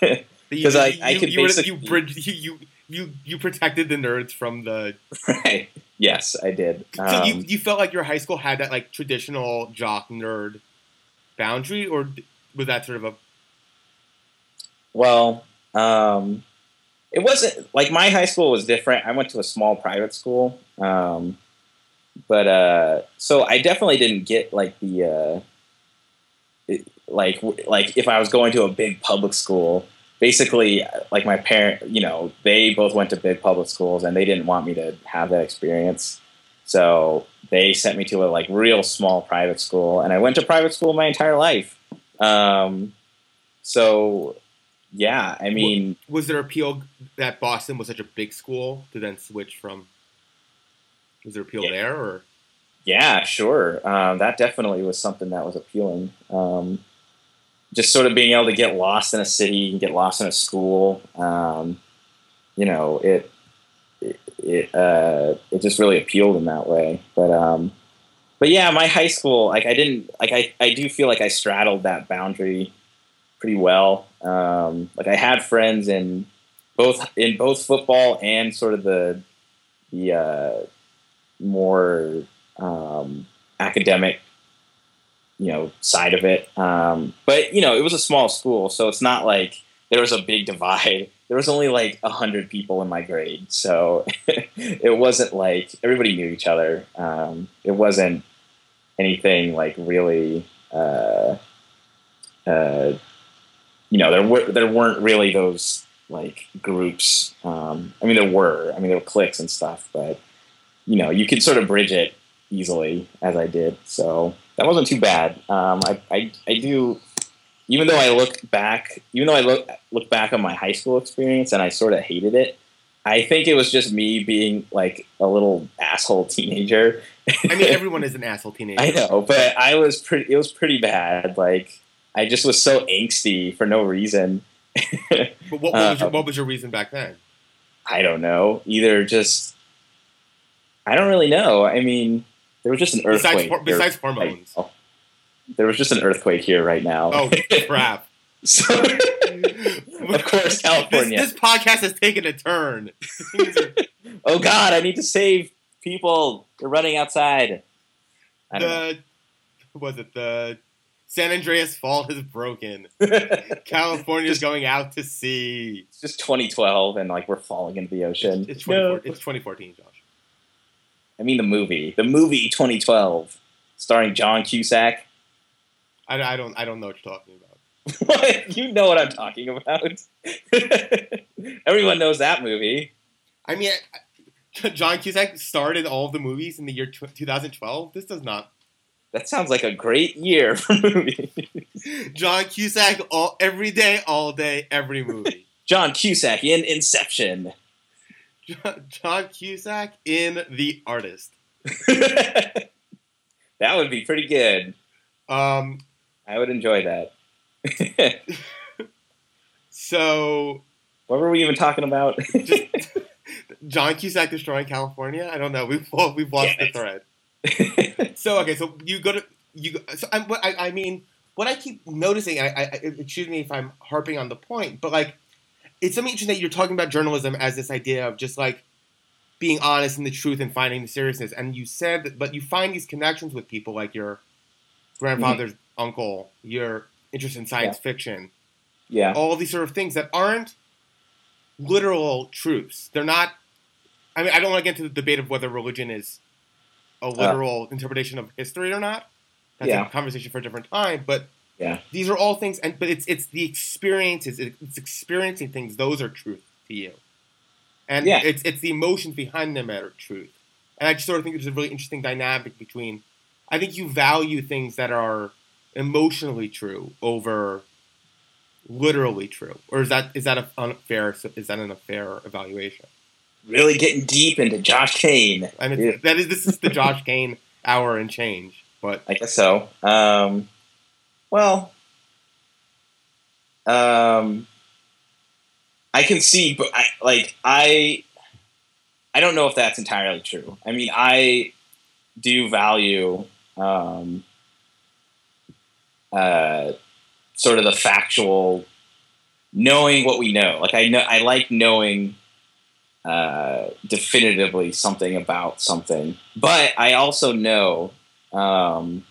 [LAUGHS] because I I could you, basically you, you you you protected the nerds from the [LAUGHS] right. Yes, I did. So um, you you felt like your high school had that like traditional jock nerd boundary, or was that sort of a well, um, it wasn't like my high school was different. I went to a small private school, um, but uh, so I definitely didn't get like the uh, it, like like if I was going to a big public school. Basically, like my parent, you know, they both went to big public schools, and they didn't want me to have that experience. So they sent me to a like real small private school, and I went to private school my entire life. Um, so yeah, I mean, was there appeal that Boston was such a big school to then switch from? Was there appeal yeah. there or? Yeah, sure. Um, that definitely was something that was appealing. Um, just sort of being able to get lost in a city and get lost in a school. Um, you know, it it it, uh, it, just really appealed in that way. But um, but yeah, my high school, like I didn't like I I do feel like I straddled that boundary pretty well. Um, like I had friends in both in both football and sort of the the uh, more um, academic, you know, side of it. Um, but you know, it was a small school, so it's not like there was a big divide. [LAUGHS] There was only like a hundred people in my grade, so [LAUGHS] it wasn't like everybody knew each other. Um, it wasn't anything like really. Uh, uh, you know, there were there weren't really those like groups. Um, I mean, there were. I mean, there were cliques and stuff, but you know, you could sort of bridge it easily as I did. So that wasn't too bad. Um, I, I I do. Even though I look back, even though I look look back on my high school experience and I sort of hated it, I think it was just me being like a little asshole [LAUGHS] teenager. I mean, everyone is an asshole teenager. I know, but I was pretty. It was pretty bad. Like I just was so angsty for no reason. [LAUGHS] but what, what, was your, um, what was your reason back then? I don't know. Either just I don't really know. I mean, there was just an earthquake. Besides, besides hormones. Right there was just an earthquake here right now. Oh crap! so, [LAUGHS] [LAUGHS] of course, California. This, this, podcast has taken a turn. oh God! I need to save people. They're running outside. the was it the San Andreas fault is broken. [LAUGHS] California's going out to sea. It's just 2012, and like we're falling into the ocean. It's, it's, 2014, no. it's 2014, Josh. I mean the movie, the movie 2012, starring John Cusack. I, I don't I don't know what you're talking about. what? [LAUGHS] You know what I'm talking about. [LAUGHS] Everyone knows that movie. I mean, John Cusack started all the movies in the year 2012. This does not. That sounds like a great year for movies. John Cusack all every day, all day, every movie. [LAUGHS] John Cusack in Inception. John Cusack in The Artist. [LAUGHS] that would be pretty good. Um, I would enjoy that. [LAUGHS] so, what were we even talking about? just, John Cusack destroying California. I don't know. We've we've lost the thread. [LAUGHS] so okay, so you go to you. So I'm, I, I mean, what I keep noticing, I, I, excuse me if I'm harping on the point, but like, it's something interesting that you're talking about journalism as this idea of just like being honest and the truth and finding the seriousness. And you said that, but you find these connections with people like your grandfather's mm-hmm. uncle, your interest in science yeah. fiction. Yeah. All these sort of things that aren't literal truths. They're not. I mean, I don't want to get into the debate of whether religion is a uh. literal uh, interpretation of history or not. That's yeah. a conversation for a different time. But yeah, these are all things, and but it's it's the experiences, it's experiencing things. Those are truth to you, and yeah. it's it's the emotions behind them that are truth. And I just sort of think there's a really interesting dynamic between. I think you value things that are emotionally true over literally true, or is that is that a unfair? Is that an unfair evaluation? Really getting deep into Josh Kane. I mean, yeah. that is this is the Josh Kane hour and change, but I guess so. Um, well, um, I can see, but I, like I, I don't know if that's entirely true. I mean, I do value um, uh, sort of the factual, knowing what we know. Like I know, I like knowing uh, definitively something about something, but I also know, um,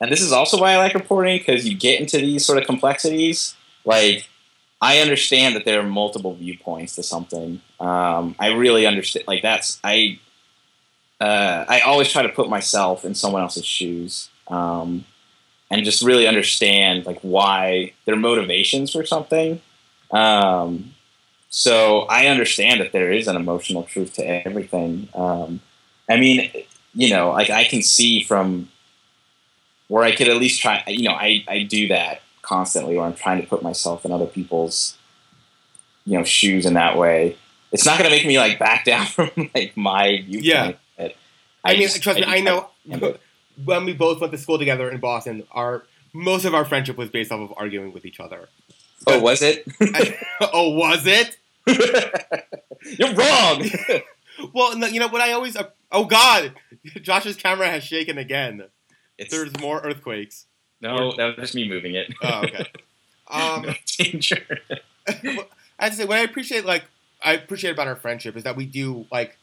and this is also why I like reporting because you get into these sort of complexities. Like I understand that there are multiple viewpoints to something. Um, I really understand. Like that's I. Uh, I always try to put myself in someone else's shoes. Um, and just really understand like why their motivations for something. Um, so I understand that there is an emotional truth to everything. Um, I mean, you know, like I can see from where I could at least try. You know, I I do that constantly, where I'm trying to put myself in other people's you know shoes in that way. It's not going to make me like back [LAUGHS] down from like my viewpoint. Yeah. I, I mean, just, trust I me, I know [LAUGHS] when we both went to school together in Boston, our most of our friendship was based off of arguing with each other. But, oh, was it? [LAUGHS] I, oh, was it? [LAUGHS] You're wrong. [LAUGHS] well, you know what I always. Uh, oh God, [LAUGHS] Josh's camera has shaken again. It's, There's more earthquakes. No, that was just me moving it. Oh, okay. Um, no danger. I have to say, what I appreciate, like, I appreciate about our friendship is that we do like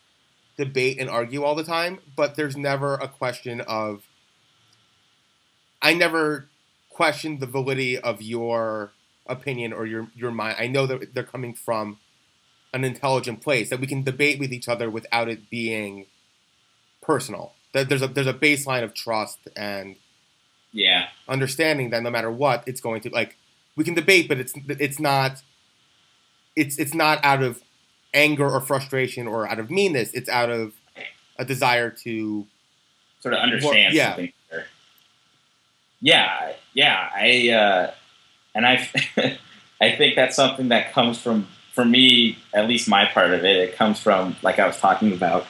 debate and argue all the time, but there's never a question of. I never questioned the validity of your opinion or your your mind. I know that they're coming from an intelligent place that we can debate with each other without it being personal. That there's a there's a baseline of trust and Yeah. understanding that no matter what, it's going to like we can debate, but it's it's not it's it's not out of anger or frustration or out of meanness. It's out of a desire to Sort of understand yeah. something. better. Yeah, yeah. I uh, and I [LAUGHS] I think that's something that comes from for me, at least my part of it. It comes from like I was talking about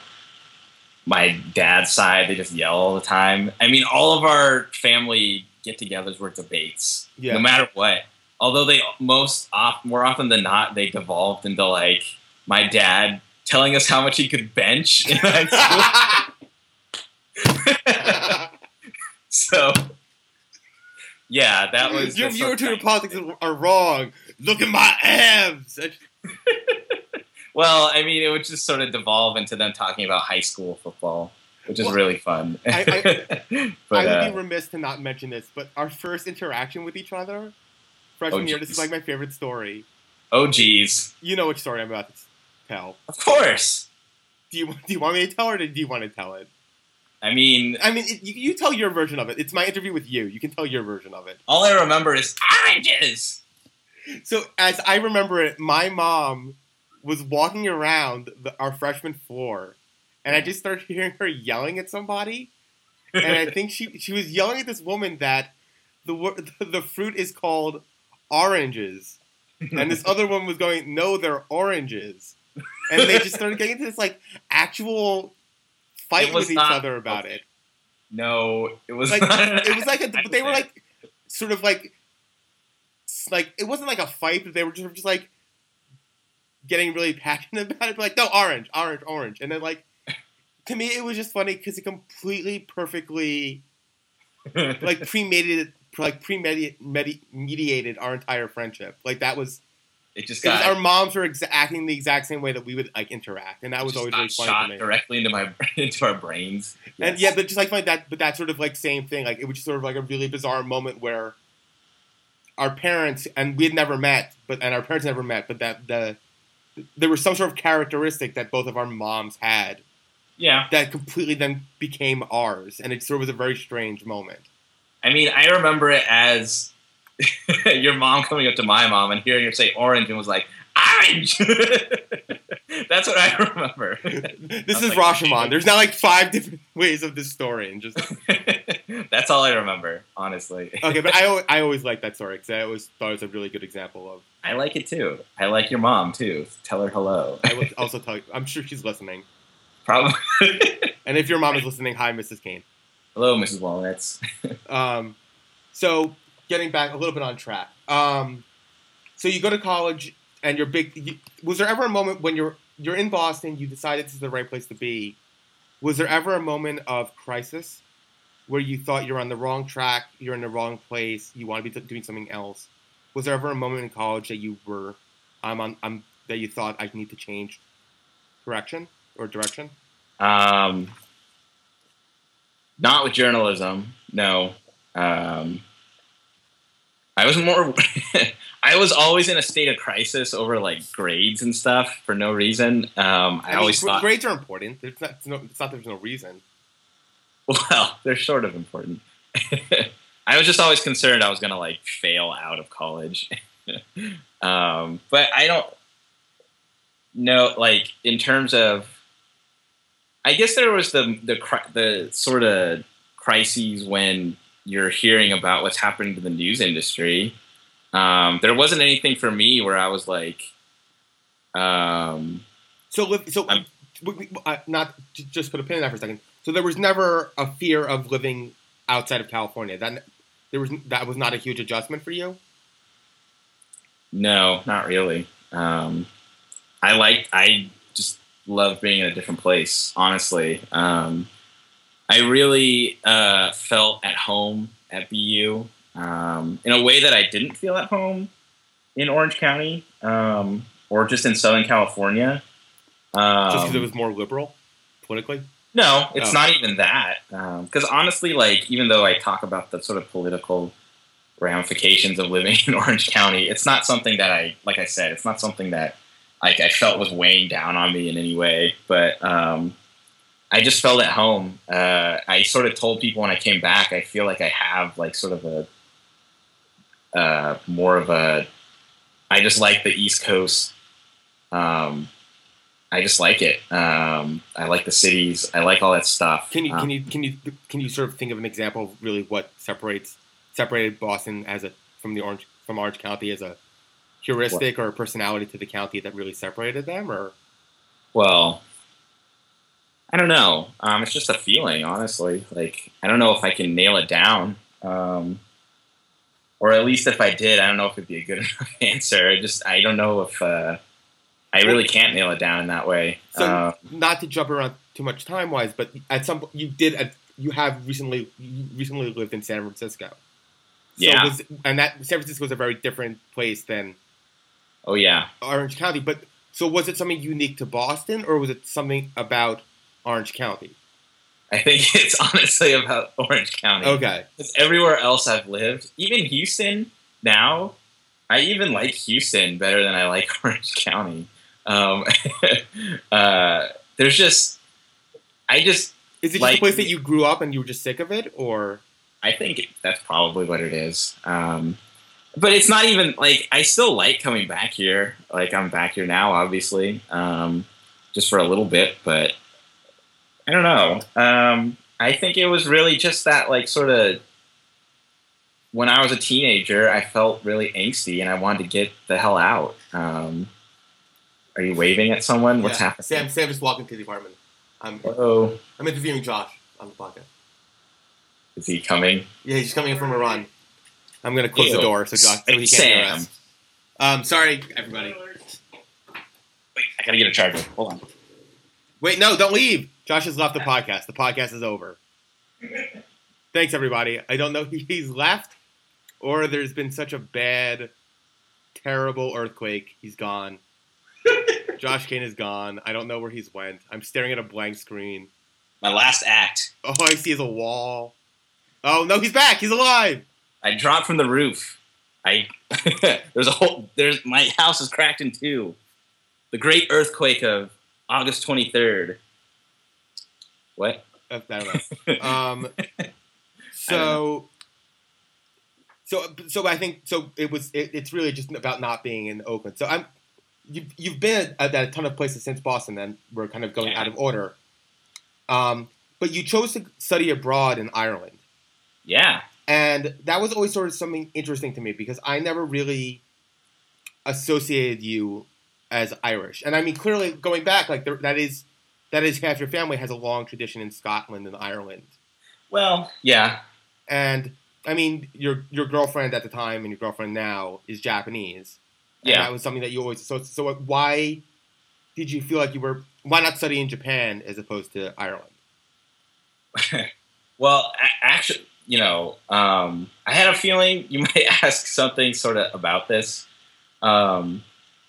my dad's side. They just yell all the time. I mean, all of our family get-togethers were debates, Yeah. no matter what. Although they most off, more often than not, they devolved into like my dad telling us how much he could bench [LAUGHS] in high school. [LAUGHS] so, yeah, that was your what- to politics are wrong. Look at my abs. [LAUGHS] Well, I mean, it would just sort of devolve into them talking about high school football, which is Well, really fun. I- [LAUGHS] but I would uh, be remiss to not mention this, but our first interaction with each other, freshman Oh, year, this is like my favorite story. oh, geez, You know which story I'm about to tell. of course. Do you do you want me to tell it, or do you want to tell it? I mean, I mean, it, you, you tell your version of it. It's my interview with you. You can tell your version of it. all I remember is oranges. So, as I remember it, my mom was walking around the, our freshman floor, and I just started hearing her yelling at somebody. And I think she she was yelling at this woman that the [LAUGHS] the fruit is called oranges, and this other one was going, "No, they're oranges," and they just started getting into this like actual fight with each not- other about okay. it. no, it was Like not it was like a, they were like sort of like like it wasn't like a fight, but they were just, just like getting really [LAUGHS] passionate about it. Like no, orange, orange, orange, and then like to me it was just funny because it completely perfectly [LAUGHS] like premeditated like premeditated our entire friendship. Like that was it just because got our moms were exa- acting the exact same way that we would like interact, and that was always really funny shot to me. directly into my [LAUGHS] into our brains. And yeah, but just like like that, but that sort of like same thing. Like it was just sort of like a really bizarre moment where our parents and we had never met, but and our parents never met, but that the there was some sort of characteristic that both of our moms had yeah. that completely then became ours, and it sort of was a very strange moment. I mean, I remember it as [LAUGHS] your mom coming up to my mom and hearing her say orange and was like, orange! [LAUGHS] [LAUGHS] That's what I remember. [LAUGHS] This is like, Rashomon. There's now like five different [LAUGHS] ways of this story, and just That's all I remember, honestly. okay. But I al- I always liked that story because I always thought it was a really good example of. I like it too. I like your mom too. Tell her hello. I will also tell you, I'm sure she's listening, Probably. and if your mom is listening, hi, Mrs. Kane. hello, Mrs. Walnuts. Um, so getting back a little bit on track. Um, so you go to college and you're big. You, was there ever a moment when you're you're in Boston, you decided this is the right place to be? Was there ever a moment of crisis where you thought you're on the wrong track, you're in the wrong place, you want to be doing something else? Was there ever a moment in college that you were, I'm on, I'm that you thought I need to change direction or direction? Um, not with journalism. No. Um, I was more. [LAUGHS] I was always in a state of crisis over like grades and stuff for no reason. Um, I, mean, always thought, grades are important. There's not, it's, no, it's not. There's no reason. well, [LAUGHS] they're sort of important. [LAUGHS] I was just always concerned I was gonna like fail out of college. [LAUGHS] um, but I don't know, like in terms of. I guess there was the the the sort of crises when you're hearing about what's happening to the news industry. Um, there wasn't anything for me where I was like, um, So, so I'm- not to just put a pin in that for a second. So there was never a fear of living outside of California. That there was that was not a huge adjustment for you. No, not really. Um, I like. I just love being in a different place. Honestly, um, I really uh, felt at home at BU um, in a way that I didn't feel at home in Orange County um, or just in Southern California. Um, Just because it was more liberal politically. no, it's Oh. not even that. Because honestly, like even though I talk about the sort of political ramifications of living [LAUGHS] in Orange County, it's not something that I, like I said, it's not something that like I felt was weighing down on me in any way. But um, I just felt at home. Uh, I sort of told people when I came back, I feel like I have like sort of a uh, more of a. I just like the East Coast. Um, I just like it. Um, I like the cities. I like all that stuff. Can you can you can you can you sort of think of an example of really what separates separated Boston as a from the Orange from Orange County as a heuristic or a personality to the county that really separated them? Or Well, I don't know. Um, it's just a feeling, honestly. Like I don't know if I can nail it down, um, or at least if I did, I don't know if it'd be a good [LAUGHS] enough answer. I just I don't know if uh, I really can't nail it down in that way. so Uh, not to jump around too much time wise, but at some po- you did at, you have recently you recently lived in San Francisco. So Yeah. was, and that San Francisco is a very different place than oh yeah, Orange County. But so was it something unique to Boston, or was it something about Orange County? I think [LAUGHS] it's honestly about Orange County. Okay. 'Cause everywhere else I've lived, even Houston now, I even like Houston better than I like [LAUGHS] Orange County. Um, [LAUGHS] uh, there's just, I just, Is it just a place that you grew up and you were just sick of it, or I think that's probably what it is. Um, but it's not even like I still like coming back here. Like I'm back here now, obviously, um, just for a little bit. But I don't know. Um, I think it was really just that, like, sort of. When I was a teenager, I felt really angsty, and I wanted to get the hell out. Um, are you waving at someone? What's Yeah. happening? Sam, Sam just walked into the apartment. I'm, Oh, I'm interviewing Josh on the podcast. is he coming? Yeah, he's coming in from Iran. I'm gonna close the door so Josh so he can't hear Sam. us. Um, sorry, everybody. Wait, I gotta get a charger. Hold on. Wait, no, don't leave. Josh has left the podcast. The podcast is over. Thanks, everybody. I don't know [LAUGHS] if he's left or there's been such a bad, terrible earthquake. He's gone. [LAUGHS] Josh Kane is gone. I don't know where he's went. I'm staring at a blank screen. My last act. Oh, I see is a wall. Oh no, he's back. He's alive. I dropped from the roof. I [LAUGHS] there's a whole there's my house is cracked in two. The great earthquake of August 23rd. What? Uh, [LAUGHS] I don't know. Um, so, so, so I think so. It was. It, it's really just about not being in Oakland. So I'm. You've you've been at, at a ton of places since Boston, and we're kind of going Yeah. out of order. Um, but you chose to study abroad in Ireland, Yeah. and that was always sort of something interesting to me because I never really associated you as Irish. And I mean, clearly going back, like there, that is that is half your family has a long tradition in Scotland and Ireland. Well, yeah. And I mean, your your girlfriend at the time and your girlfriend now is Japanese. And Yeah. that was something that you always. So so why did you feel like you were? Why not study in Japan as opposed to Ireland? [LAUGHS] Well, actually, you know, um, I had a feeling you [LAUGHS] might ask something sort of about this. Um,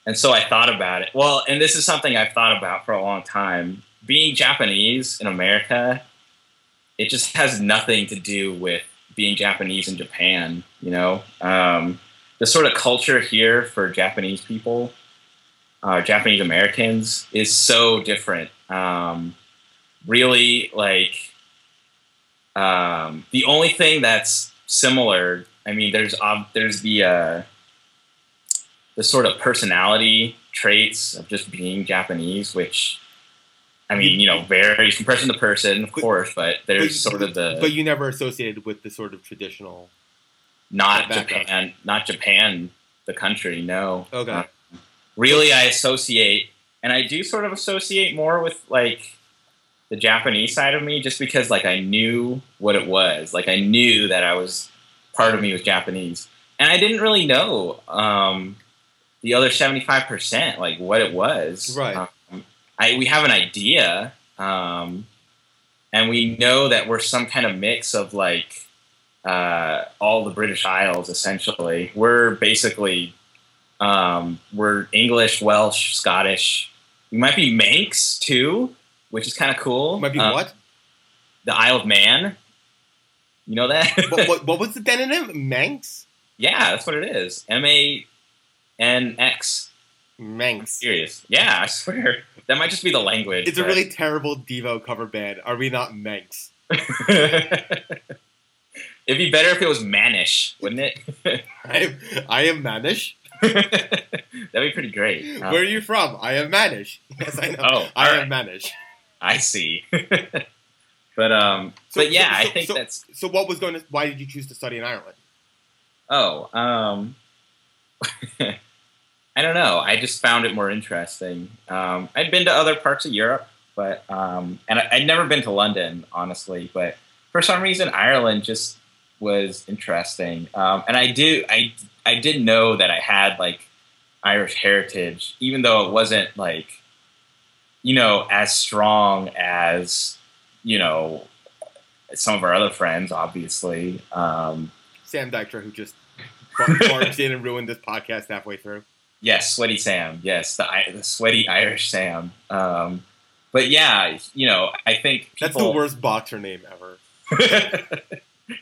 and so I thought about it. Well, and this is something I've thought about for a long time. Being Japanese in America, it just has nothing to do with being Japanese in Japan, you know? Um, the sort of culture here for Japanese people, uh, Japanese Americans, is so different. Um, really, like, um, the only thing that's similar, I mean, there's um, there's the uh, the sort of personality traits of just being Japanese, which I mean, you know, varies from person to person, of course, but there's But- sort of the But you never associated with the sort of traditional. not. Japan, not Japan, the country. No, Okay. Uh, really, I associate, and I do sort of associate more with like the Japanese side of me, just because like I knew what it was. Like I knew that I was part of me was Japanese, and I didn't really know um, the other seventy five percent, like what it was. Right. Um, I we have an idea, um, and we know that we're some kind of mix of like uh, all the British Isles. Essentially, we're basically um, we're English, Welsh, Scottish. We might be Manx too, which is kind of cool. Might be Uh, what? The Isle of Man. You know that? what, what? [LAUGHS] What was the demonym? Manx. yeah, that's what it is. M A N X. Manx. Serious? Yeah, I swear that might just be the language. It's a really terrible Devo cover band. Are we not Manx? [LAUGHS] It'd be better if it was Manish, wouldn't it? [LAUGHS] I am, I am Manish. [LAUGHS] That'd be pretty great. Um, Where are you from? I am Manish. Yes, I know. Oh, I all am Manish. I see. but um, So- but yeah, so- I think so- that's. So, what was going to? Why did you choose to study in Ireland? Oh, um, I don't know. I just found it more interesting. Um, I'd been to other parts of Europe, but um, and I, I'd never been to London, honestly. But for some reason, Ireland just was interesting. Um, and I do, I, I did know that I had like Irish heritage, even though it wasn't like, you know, as strong as you know some of our other friends, obviously. Um, Sam Dykstra, who just bar- barged in and ruined this podcast halfway through. Yes, Sweaty Sam. Yes, the the sweaty Irish Sam. Um, but yeah, you know, I think That's the worst boxer name ever. [LAUGHS]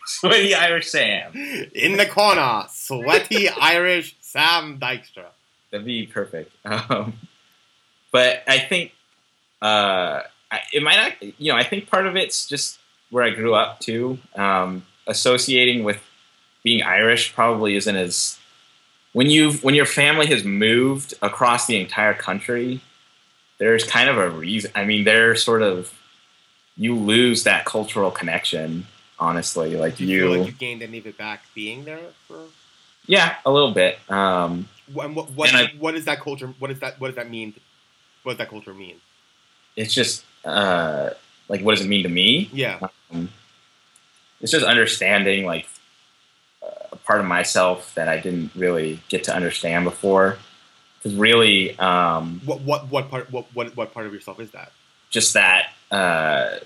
sweaty Irish Sam. In the corner, sweaty Irish Sam Dykstra. That'd be perfect. [LAUGHS] Um, but I think uh, it might not. You know, I think part of it's just where I grew up too. Um, associating with being Irish probably isn't as when you when your family has moved across the entire country. There's kind of a reason. I mean, they're sort of you lose that cultural connection. Honestly, like you, you, like you gained any of it back being there? For yeah, a little bit. Um, what? What, what, And I- what is that culture? What is that? What does that mean? What does that culture mean? it's just uh, like, what does it mean to me? Yeah. Um, it's just understanding like part of myself that I didn't really get to understand before. Because really, um, What? What? What part? What? What? What part of yourself is that? just that uh,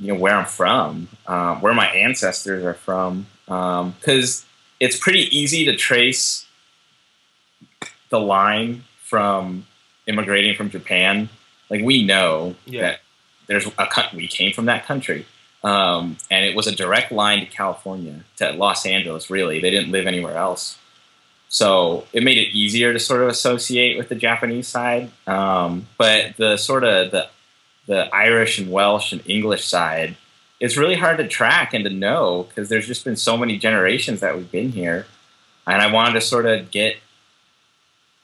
you know where I'm from, um, where my ancestors are from, because it's pretty easy to trace the line from immigrating from Japan. Like we know Yeah. that there's a we came from that country, um, and it was a direct line to California, to Los Angeles. Really, they didn't live anywhere else. So it made it easier to sort of associate with the Japanese side, um, but the sort of the the Irish and Welsh and English side, it's really hard to track and to know because there's just been so many generations that we've been here, and I wanted to sort of get.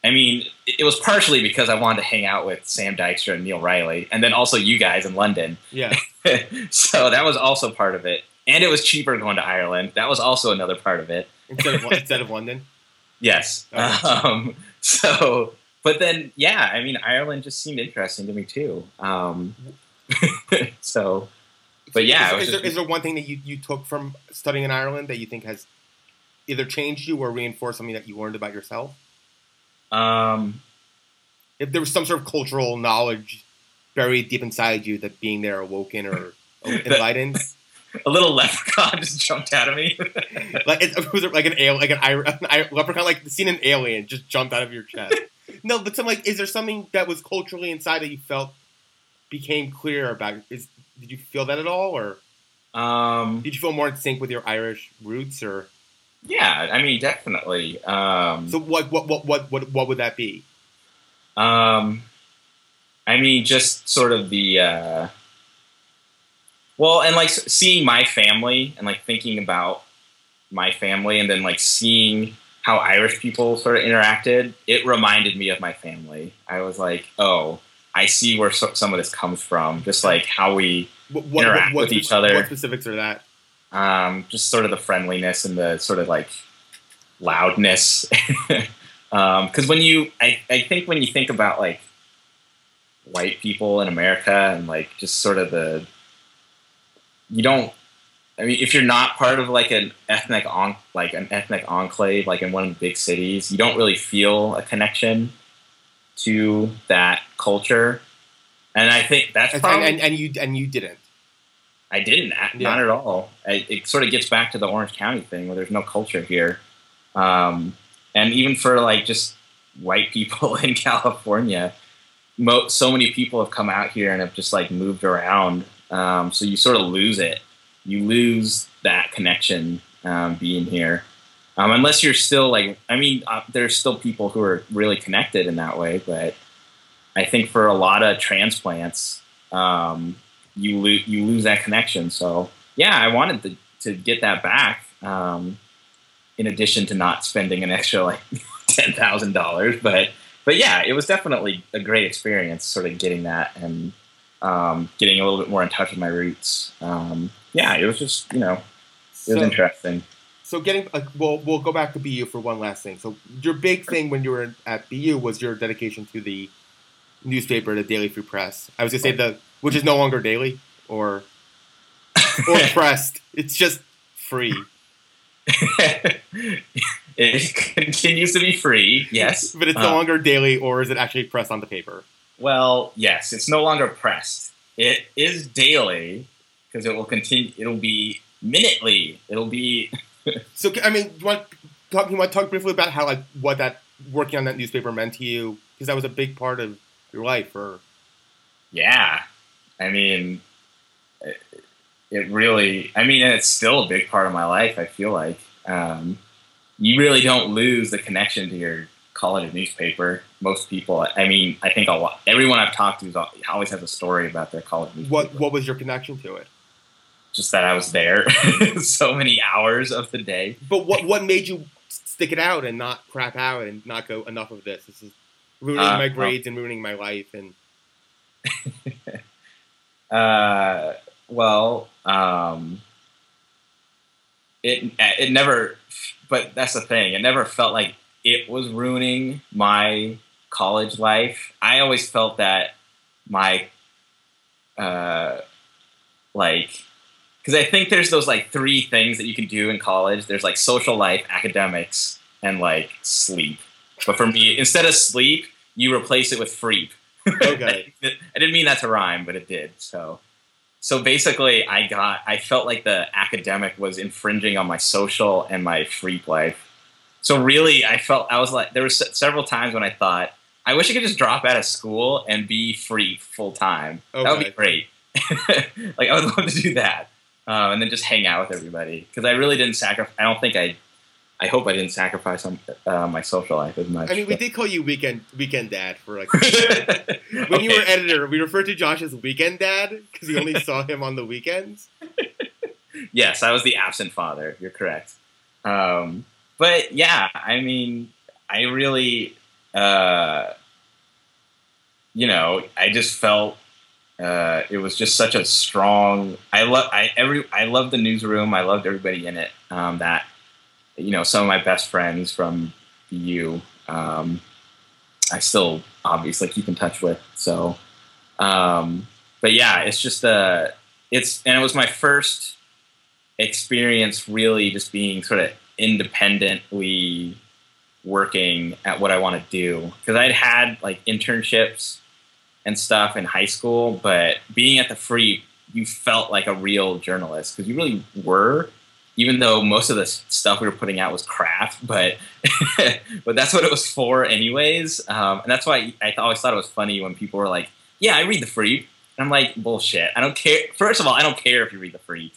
I mean, it it was partially because I wanted to hang out with Sam Dykstra and Neil Riley, and then also you guys in London. Yeah. [LAUGHS] [LAUGHS] so that was also part of it, and it was cheaper going to Ireland. That was also another part of it. Instead of [LAUGHS] instead of London. Yes. Okay. Um, so, but then, yeah, I mean, Ireland just seemed interesting to me too. Um, [LAUGHS] so, But yeah, is, is there, just- is there one thing that you, you took from studying in Ireland that you think has either changed you or reinforced something that you learned about yourself? um, If there was some sort of cultural knowledge buried deep inside you that being there awoken or [LAUGHS] enlightened, [LAUGHS] a little leprechaun [LAUGHS] just jumped out of me. like it, was like an alien, like an, an leprechaun, like seeing an alien just jumped out of your chest. no, but some like, is there something that was culturally inside that you felt became clear about? Is did you feel that at all, or um, did you feel more in sync with your Irish roots, or yeah, I mean, definitely. Um, so? What what what what what, what would that be? Um, I mean, just sort of the uh, well, and like seeing my family and like thinking about my family, and then like seeing how Irish people sort of interacted. It reminded me of my family. I was like, oh, I see where so- some of this comes from. Just like how we, What, what, Interact with spe- each other. What specifics are that? um, just sort of the friendliness and the sort of like loudness. [LAUGHS] Because when you, I, I think when you think about like white people in America and like just sort of the, you don't. I mean, if you're not part of like an ethnic on like an ethnic enclave, like in one of the big cities, you don't really feel a connection to that culture. And I think that's And, probably and, and you and you didn't. I didn't. a- Yeah. Not at all. I, it sort of gets back to the Orange County thing where there's no culture here. Um, and even for like just white people [LAUGHS] in California, mo- so many people have come out here and have just like moved around. Um, so you sort of lose it. You lose that connection um, being here. Um, unless you're still like, I mean, uh, there's still people who are really connected in that way, but I think for a lot of transplants, um, you lo- you lose that connection. So yeah, I wanted to to get that back. Um, in addition to not spending an extra like [LAUGHS] ten thousand dollars, but but yeah, it was definitely a great experience, sort of getting that and um, getting a little bit more in touch with my roots. Um, yeah, it was just you know, it was So- interesting. So getting, uh, we'll we'll go back to BU for one last thing. So your big thing when you were at BU was your dedication to the newspaper, the Daily Free Press. I was gonna say the, which is no longer daily or or [LAUGHS] pressed. It's just free. It continues to be free, yes. But it's no Uh, longer daily, or is it actually pressed on the paper? Well, yes, it's no longer pressed. It is daily because it will continue. It'll be minutely. It'll be [LAUGHS] So I mean, you want talk? You want to talk briefly about how like what that working on that newspaper meant to you because that was a big part of your life. Or yeah. I mean, it, really. I mean, and it's still a big part of my life. I feel like um, you really don't lose the connection to your college newspaper. Most people. I mean, I think a lot. Everyone I've talked to always has a story about their college newspaper. what what was your connection to it? Just that I was there [LAUGHS] so many hours of the day. But what what made you stick it out and not crap out and not go enough of this? This is ruining Uh, my well- grades and ruining my life. And [LAUGHS] Uh, well, um, it it never, but that's the thing. It never felt like it was ruining my college life. I always felt that my, uh, like, because I think there's those like three things that you can do in college. There's like social life, academics, and like sleep. But for me, instead of sleep, you replace it with freep. [LAUGHS] Okay. I didn't mean that to rhyme, but it did. So, so basically, I got I felt like the academic was infringing on my social and my free life. So really, I felt I was like there were several times when I thought I wish I could just drop out of school and be free full time. That would be great. [LAUGHS] like I would love to do that, um, and then just hang out with everybody because I really didn't sacrifice. I don't think I. I hope I didn't sacrifice on, uh, my social life as much. I mean, we did call you weekend weekend dad for like [LAUGHS] when you were editor. We referred to Josh as weekend dad because we only saw him on the weekends. [LAUGHS] yes, I was the absent father. You're correct. Um, but yeah, I mean, I really, uh, you know, I just felt uh, it was just such a strong. I love. I every. I loved the newsroom. I loved everybody in it. Um, that you know, some of my best friends from BU. Um, I still obviously keep in touch with. So, um, but yeah, it's just uh it's and it was my first experience really just being sort of independently working at what I want to do because I'd had like internships and stuff in high school, but being at the free, you felt like a real journalist because you really were, even though most of the stuff we were putting out was crap, but [LAUGHS] but that's what it was for anyways. Um, and that's why I always thought it was funny when people were like, "Yeah, I read the free," and I'm like, "Bullshit! I don't care." First of all, I don't care if you read the free.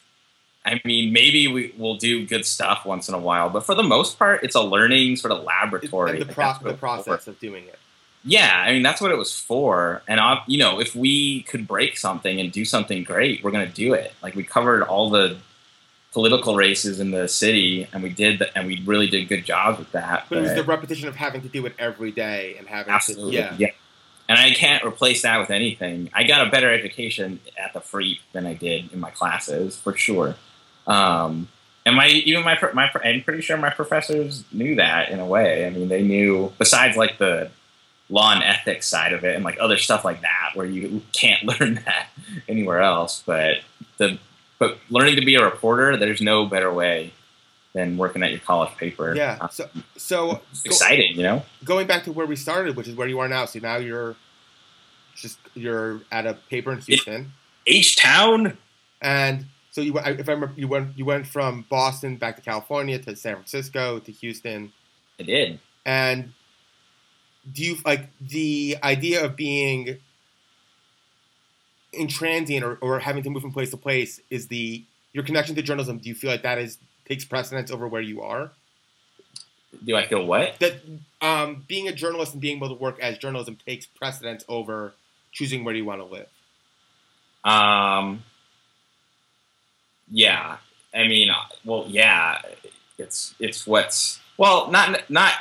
I mean, maybe we will do good stuff once in a while, but for the most part, it's a learning sort of laboratory. And the, pro- what the process of doing it. Yeah, I mean that's what it was for. And I, you know, if we could break something and do something great, we're gonna do it. Like we covered all the political races in the city, and we did, the, and we really did good jobs with that. But it was the repetition of having to do it every day and having absolutely, to yeah. yeah. And I can't replace that with anything. I got a better education at the free than I did in my classes, for sure. Um, and my even my my I'm pretty sure my professors knew that in a way. I mean, they knew besides like the law and ethics side of it and like other stuff like that where you can't [LAUGHS] learn that anywhere else. But the but learning to be a reporter, there's no better way than working at your college paper. Yeah. Uh, So so it's go- exciting, you know. going back to where we started, which is where you are now. So now you're just you're at a paper in Houston, H Town. and so you if I remember, you went you went from Boston back to California to San Francisco to Houston, I did. and do you like the idea of being in transient or, or having to move from place to place is the your connection to journalism do you feel like that is takes precedence over where you are Do I feel what? That um, being a journalist and being able to work as journalism takes precedence over choosing where you want to live. Um, yeah, I mean, uh, well, yeah, it's it's what's well, not not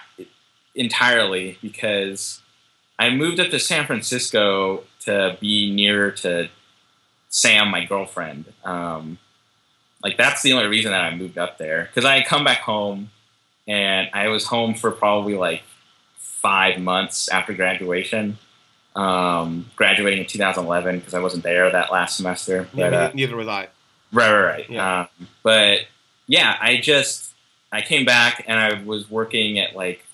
entirely because I moved up to San Francisco to be nearer to Sam, my girlfriend. Um, like that's the only reason that I moved up there because I had come back home and I was home for probably like five months after graduation. Um, graduating in 2011 because I wasn't there that last semester. But, uh, neither, neither was I. Right, right, right. Yeah. Um, but yeah, I just I came back and I was working at like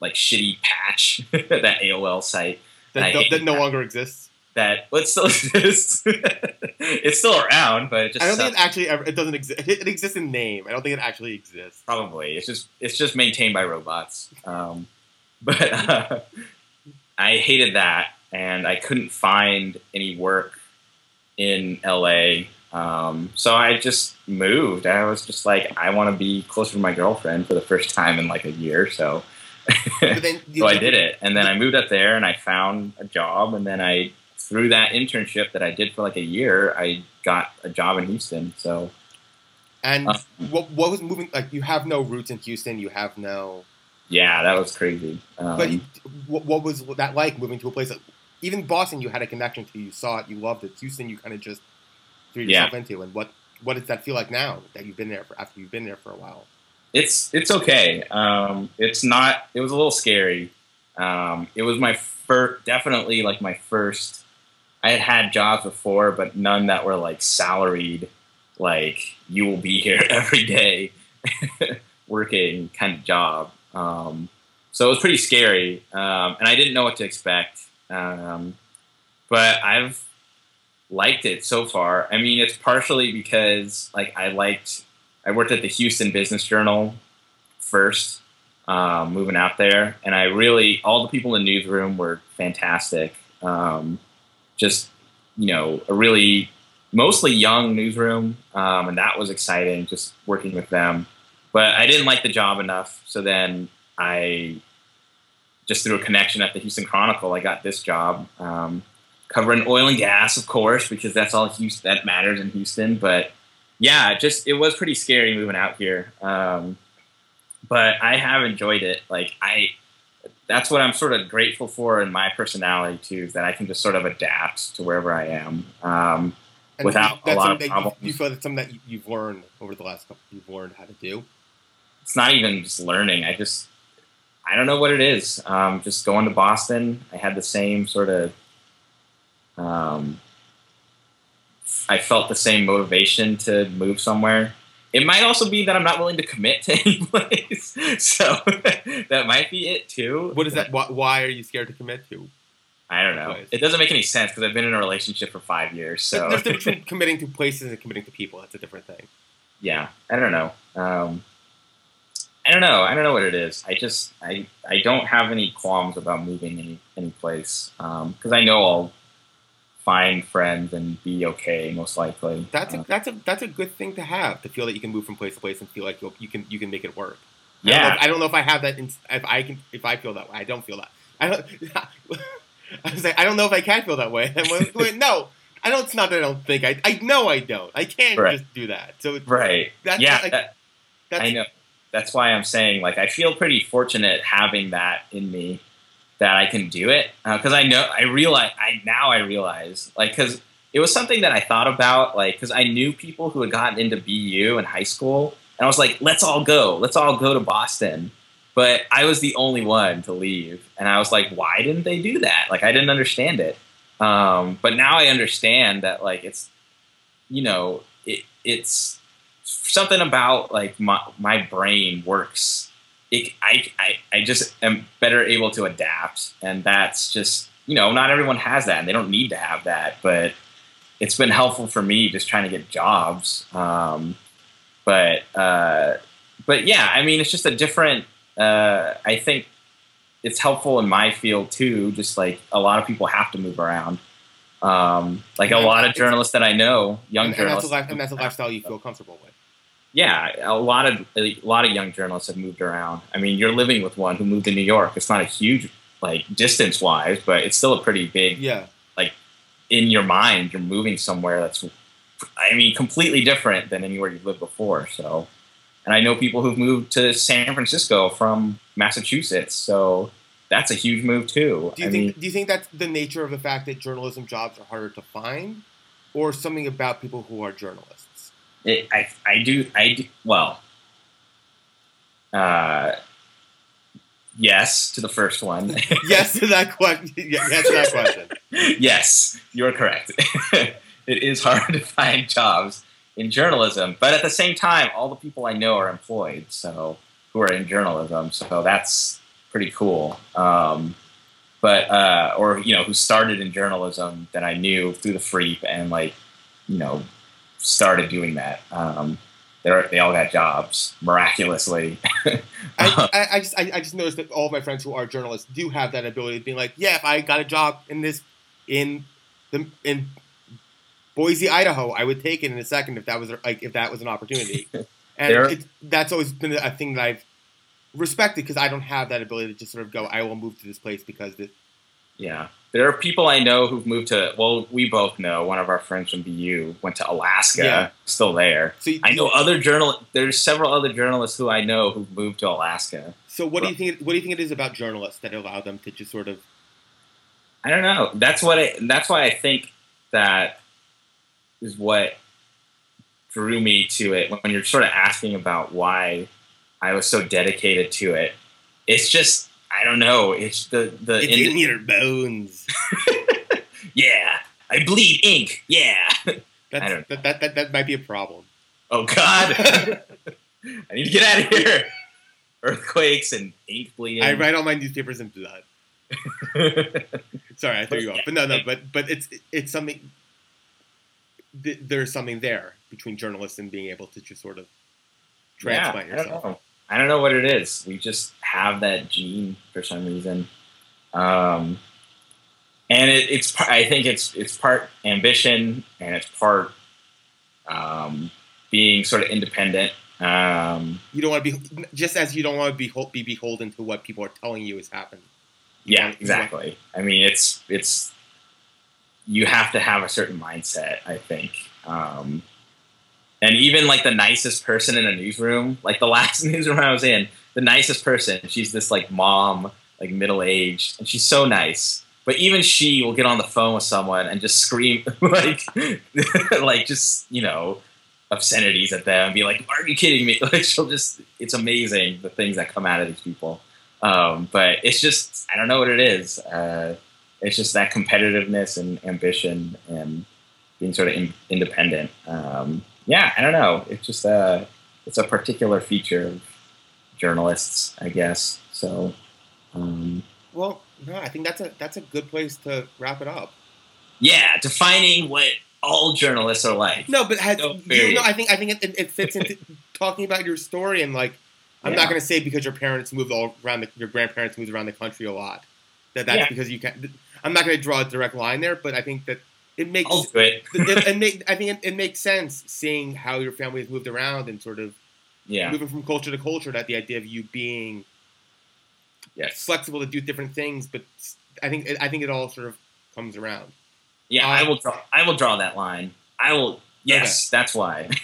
like shitty patch [LAUGHS] that AOL site That, I that, no longer exists. that well, it still [LAUGHS] exists. it's still around, but it just I don't think it actually ever. It doesn't exist. It, it exists in name. I don't think it actually exists. probably it's just it's just maintained by robots. Um, [LAUGHS] but uh, I hated that, and I couldn't find any work in LA. Um, so I just moved. I was just like, I want to be closer to my girlfriend for the first time in like a year. So, then [LAUGHS] so I did it, and then I moved up there, and I found a job, and then I through that internship that I did for like a year, I got a job in Houston. So And Uh, what, what was moving? Like you have no roots in Houston. You have no. yeah, that was crazy. Um, But what, what was that like moving to a place? Like, even Boston, you had a connection to. You saw it. You loved it. Houston, you kind of just threw Yeah. yourself into. And what what does that feel like now that you've been there for after you've been there for a while? It's it's okay. Um, it's not. It was a little scary. Um, it was my first, definitely like my first. I had had jobs before, but none that were like salaried, like you will be here [LAUGHS] every day, [LAUGHS] working kind of job. Um, so it was pretty scary, um, and I didn't know what to expect. Um, but I've liked it so far. I mean, it's partially because like I liked I worked at the Houston Business Journal first, um, moving out there, and I really all the people in the newsroom were fantastic. Um, just you know, a really mostly young newsroom, um, and that was exciting. Just working with them, but I didn't like the job enough, so then I just through a connection at the Houston Chronicle, I got this job. Um, covering oil and gas, of course, because that's all Houston, that matters in Houston. But yeah, just it was pretty scary moving out here. Um, but I have enjoyed it. Like I, that's what I'm sort of grateful for in my personality too, is that I can just sort of adapt to wherever I am. Um, And Without a lot of that you- problems. You feel that's something that you- you've learned over the last couple. You've learned how to do. it's not even just learning. I just, I don't know what it is. Um, just going to Boston, I had the same sort of, um, I felt the same motivation to move somewhere. It might also be that I'm not willing to commit to any [LAUGHS] place, so [LAUGHS] that might be it too. What is that? Why, why are you scared to commit to? I don't know. Place. It doesn't make any sense because I've been in a relationship for five years. So There's a difference between [LAUGHS] committing to places and committing to people. That's a different thing. yeah, I don't know. Um, I don't know. I don't know what it is. I just I I don't have any qualms about moving any any place because I know I'll find friends and be okay most likely. That's a, Uh, that's a that's a good thing to have to feel that you can move from place to place and feel like you'll, you can you can make it work. I don't, know yeah. if, I don't know if I have that. In, if I can, if I feel that way, I don't feel that. I don't. [LAUGHS] I was like, I don't know if I can feel that way. And when- when- no, I don't. It's not that I don't think. I I know I don't. I can't Right. just do that. So Right. that's yeah. like, that- that's, I know. That's why I'm saying like I feel pretty fortunate having that in me that I can do it because I know I realize I now I realize like because it was something that I thought about like because I knew people who had gotten into BU in high school and I was like let's all go. Let's all go to Boston. But I was the only one to leave and I was like why didn't they do that? Like I didn't understand it. Um, but now I understand that like it's you know it, it's something about like my, my brain works it, I, I, I just am better able to adapt and that's just you know not everyone has that and they don't need to have that but it's been helpful for me just trying to get jobs um, but uh, but yeah i mean it's just a different uh, i think it's helpful in my field too just like a lot of people have to move around um, like a lot of journalists that i know young and, and that's a journalists and that's a lifestyle you feel comfortable with. Yeah, a lot of a lot of young journalists have moved around. I mean, you're living with one who moved to New York. It's not a huge like distance wise, but it's still a pretty big. Yeah. Like in your mind, you're moving somewhere that's, I mean, completely different than anywhere you've lived before. So, and I know people who've moved to San Francisco from Massachusetts. So that's a huge move too. Do you I think mean, do you think that's the nature of the fact that journalism jobs are harder to find, or something about people who are journalists? It, I I do I do, well. Uh, yes to the first one. [LAUGHS] [LAUGHS] yes to that question. Yes to that [LAUGHS] question. yes, you're correct. it is hard to find jobs in journalism, but at the same time, all the people I know are employed, so who are in journalism. So that's pretty cool. Um, but uh, or you know, who started in journalism that I knew through the Freep and like you know started doing that. Um, they they all got jobs miraculously. [LAUGHS] I, I, I, just I, I just noticed that all of my friends who are journalists do have that ability of being like, yeah, if I got a job in this in the in Boise, Idaho, I would take it in a second if that was like if that was an opportunity. [LAUGHS] And it, that's always been a thing that I've respected because I don't have that ability to just sort of go, I will move to this place because this, Yeah. There are people I know who've moved to, well, we both know one of our friends from BU went to Alaska, Yeah. still there. so you, I know other journal. There's several other journalists who I know who've moved to Alaska. So what do you think? What do you think it is about journalists that allow them to just sort of? I don't know. That's what. I, that's why I think that is what drew me to it. When you're sort of asking about why I was so dedicated to it, it's just I don't know. It's the the It's ind- in your bones. [LAUGHS] yeah. I bleed ink. Yeah. That's, I don't- that, that, that that might be a problem. Oh God. [LAUGHS] [LAUGHS] I need to get out of here. Earthquakes and ink bleeding. I write all my newspapers in blood. Sorry, I threw you off, but no, no, but but it's it's something. th- There's something there between journalists and being able to just sort of transplant yeah, yourself. I don't know what it is. We just have that gene for some reason, um, and it, it's. I think it's it's part ambition and it's part um, being sort of independent. Um, You don't want to be just as you don't want to be be beholden to what people are telling you is happening. yeah, Yeah. exactly. I mean, it's it's you have to have a certain mindset. I think. Um, and even like the nicest person in a newsroom, like the [LAUGHS] last newsroom I was in, the nicest person, she's this like mom, like middle aged, and she's so nice. But even she will get on the phone with someone and just scream [LAUGHS] like, [LAUGHS] like just you know, obscenities at them and be like, "Are you kidding me?" Like she'll just, it's amazing the things that come out of these people. Um, but it's just, I don't know what it is. Uh, it's just that competitiveness and ambition and being sort of in, independent. Um, yeah, I don't know. It's just a it's a particular feature of journalists, I guess. So, um, Well, no, I think that's a that's a good place to wrap it up. yeah, defining what all journalists are like. No, but has, No, you know, I think I think it, it fits into talking about your story and like I'm not going to say because your parents moved all around the, your grandparents moved around the country a lot that that's Yeah. because you can. not I'm not going to draw a direct line there, but I think that it makes I'll do it. [LAUGHS] it, it make, I think it, it makes sense seeing how your family has moved around and sort of Yeah. moving from culture to culture. That the idea of you being Yes. flexible to do different things, but I think I think it all sort of comes around. Yeah. I will draw. I will draw that line. I will. Yes, that's why. [LAUGHS]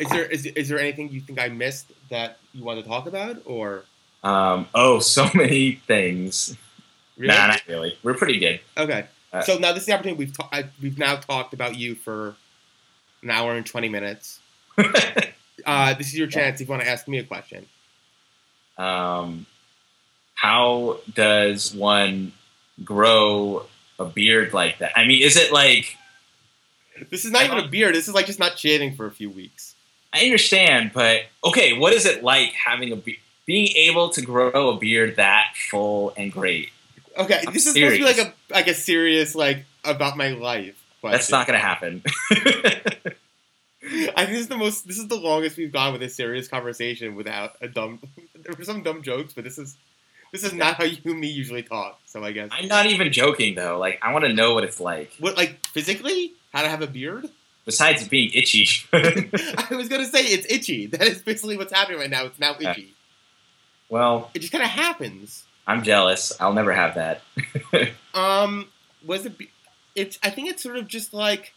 Is there is, is there anything you think I missed that you want to talk about, or um, oh, [LAUGHS] so many things. really? Nah, not really. We're pretty good. Okay. Uh, so now this is the opportunity. We've ta- I, we've now talked about you for an hour and twenty minutes. [LAUGHS] Uh, this is your chance if you want to ask me a question. um, how does one grow a beard like that? I mean, is it like This is not even a beard. This is like just not shaving for a few weeks. I understand, but okay, what is it like having a be- being able to grow a beard that full and great? Okay, I'm this is supposed to be like a like a serious like about my life. Question. That's not going to happen. I think this is the most. This is the longest we've gone with a serious conversation without a dumb. [LAUGHS] There were some dumb jokes, but this is this is not how you and me usually talk. So I guess I'm not even joking though. Like, I want to know what it's like. what like physically how to have a beard. Besides being itchy. [LAUGHS] [LAUGHS] I was gonna say it's itchy. That is basically what's happening right now. It's now itchy. well, It just kind of happens. I'm jealous. I'll never have that. [LAUGHS] Um, was it? It's. I think it's sort of just like.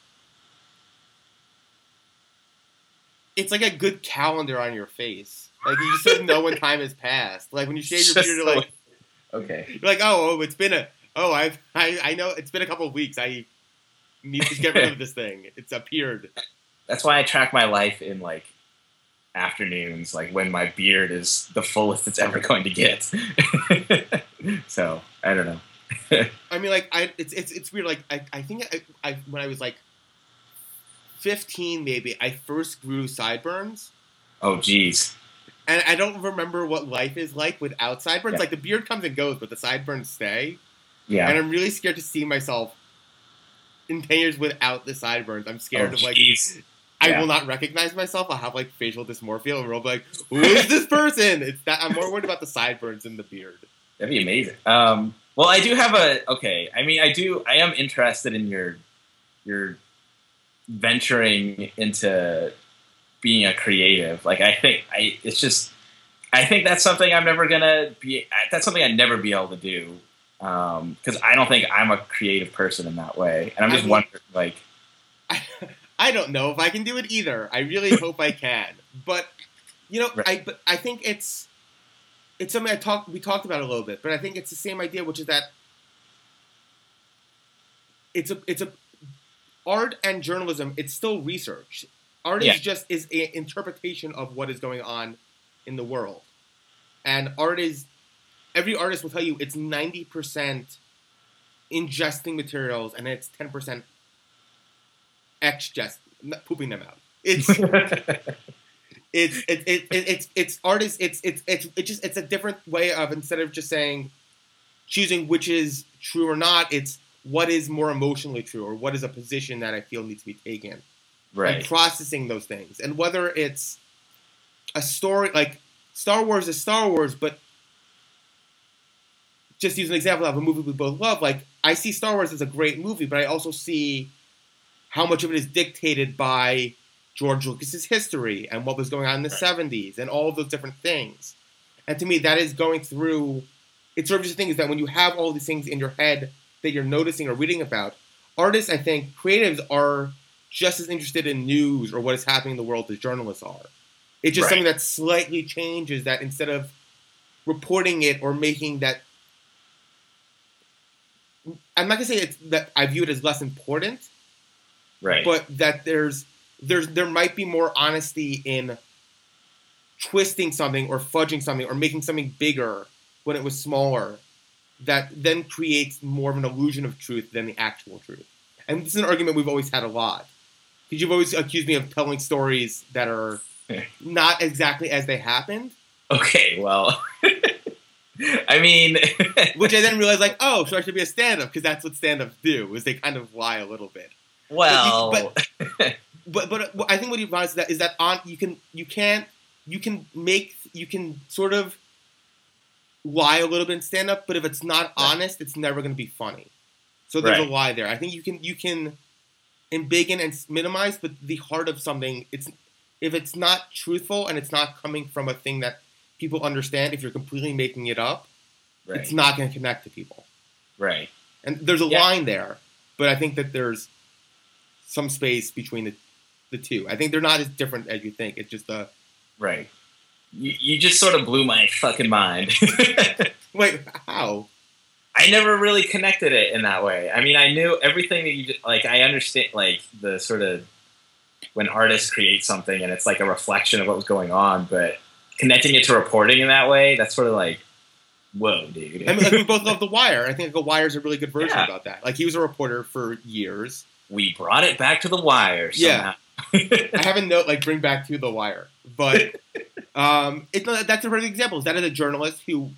It's like a good calendar on your face. Like you just sort of know when time has passed. Like when you shave your Just beard, you're like, [LAUGHS] okay. you're like, oh, oh, it's been a, oh, I've, I, I know it's been a couple of weeks. I need to get rid of [LAUGHS] this thing. It's appeared. That's why I track my life in like afternoons, like when my beard is the fullest it's ever going to get. [LAUGHS] so I don't know. I mean, like, I, it's, it's, it's weird. Like, I, I think I, I, when I was like 15, maybe, I first grew sideburns. Oh, geez. And I don't remember what life is like without sideburns. Yeah. Like the beard comes and goes, but the sideburns stay. Yeah. And I'm really scared to see myself in ten years without the sideburns. I'm Oh, scared of like oh, jeez. I Yeah. will not recognize myself. I'll have like facial dysmorphia, and we'll be like, "Who is this person?" It's that I'm more worried about the sideburns than the beard. That'd be amazing. Um, well, I do have a okay. I mean, I do. I am interested in your your venturing into being a creative. Like, I think I. It's just. I think that's something I'm never gonna be. That's something I'd never be able to do because I don't think I'm a creative person in that way. And I'm I just mean- wondering, like, I, I don't know if I can do it either. I really [LAUGHS] hope I can, but you know, Right. I but I think it's it's something I talked we talked about a little bit, but I think it's the same idea, which is that it's a it's a art and journalism. It's still research. Art Yeah. is just is an interpretation of what is going on in the world, and art is every artist will tell you it's ninety percent ingesting materials and it's ten percent not pooping them out. [LAUGHS] It's it's it, it, it, it's it's art is it's it's it's it's just it's a different way of instead of just saying choosing which is true or not. It's what is more emotionally true or what is a position that I feel needs to be taken and right? processing those things and whether it's a story like Star Wars is Star Wars, but just use an example of a movie we both love. Like I see Star Wars as a great movie, but I also see how much of it is dictated by George Lucas's history and what was going on in the Right. '70s and all those different things. And to me, that is going through. It's sort of just the thing is that when you have all these things in your head that you're noticing or reading about, artists, I think, creatives are just as interested in news or what is happening in the world as journalists are. It's just Right. something that slightly changes that instead of reporting it or making that. I'm not gonna say it's that I view it as less important, right. but that there's there's there might be more honesty in twisting something or fudging something or making something bigger when it was smaller that then creates more of an illusion of truth than the actual truth. And this is an argument we've always had a lot. Because you've always accused me of telling stories that are [LAUGHS] not exactly as they happened, okay. Well, [LAUGHS] I mean, [LAUGHS] which I then realized, like, oh, so I should be a stand-up because that's what stand-ups do, is they kind of lie a little bit. Well, [LAUGHS] but but uh, I think what he finds is that is that on you can you can't you can make you can sort of lie a little bit in stand up, but if it's not Right. honest, it's never going to be funny. So there's Right. a lie there. I think you can you can embiggen and minimize, but the heart of something it's if it's not truthful and it's not coming from a thing that people understand, if you're completely making it up, right, it's not going to connect to people. right. And there's a Yeah. line there, but I think that there's some space between the the two. I think they're not as different as you think. It's just a Right. You, you just sort of blew my fucking mind. [LAUGHS] wait. How? I never really connected it in that way. I mean, I knew everything that you like. I understand like the sort of when artists create something and it's like a reflection of what was going on, but connecting it to reporting in that way, that's sort of like, whoa, dude. I mean, like we both [LAUGHS] love The Wire. I think The Wire is a really good version Yeah. about that. Like he was a reporter for years. We brought it back to the wire. Yeah. [LAUGHS] I have a note like bring back to The Wire, but um, it, that's a perfect example. Is that is a journalist who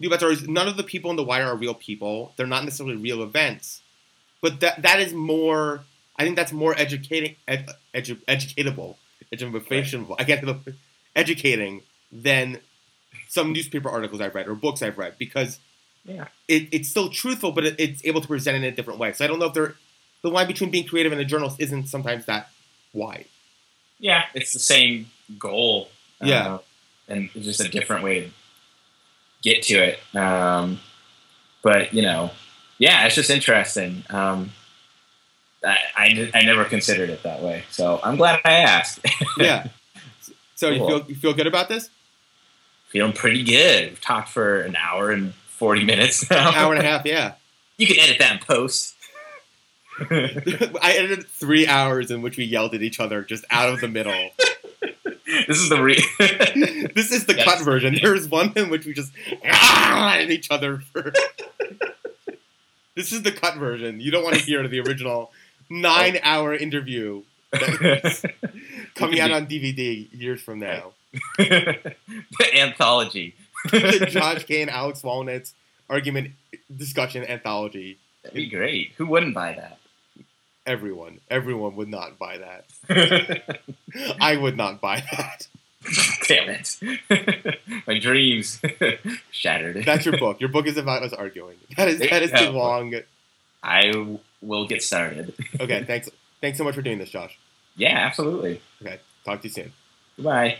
knew about stories. None of the people in The Wire are real people. They're not necessarily real events, but that that is more. I think that's more educating, ed, edu, educatable, educational. I can't think of educating than some newspaper articles I've read or books I've read because Yeah. it, it's still truthful, but it, it's able to present it in a different way. So I don't know if they're the line between being creative and a journalist isn't sometimes that wide. Yeah, it's the same goal. Yeah. uh, and it's just a different way to get to it. Um, but you know, yeah, it's just interesting. Um, I, I, I never considered it that way, so I'm glad I asked. [LAUGHS] Yeah. So you feel you feel good about this? Feeling pretty good. We've talked for an hour and forty minutes now. An Hour and a [LAUGHS] half, yeah. You can edit that in post. I edited three hours in which we yelled at each other just out of the middle. this is the re. [LAUGHS] this is the Yes. cut version. There's one in which we just ah, at each other for. this is the cut version. You don't want to hear the original nine-hour oh. interview [LAUGHS] coming out on DVD years from now. [LAUGHS] the anthology. the Josh Kane, Alex Walnuts argument discussion anthology. That'd be great. Who wouldn't buy that? Everyone, everyone would not buy that. [LAUGHS] I would not buy that. [LAUGHS] Damn it! [LAUGHS] My dreams shattered. That's your book. Your book is about us arguing. That is that is too long. I will get started. Okay, thanks. Thanks so much for doing this, Josh. Yeah, absolutely. Okay, talk to you soon. Goodbye.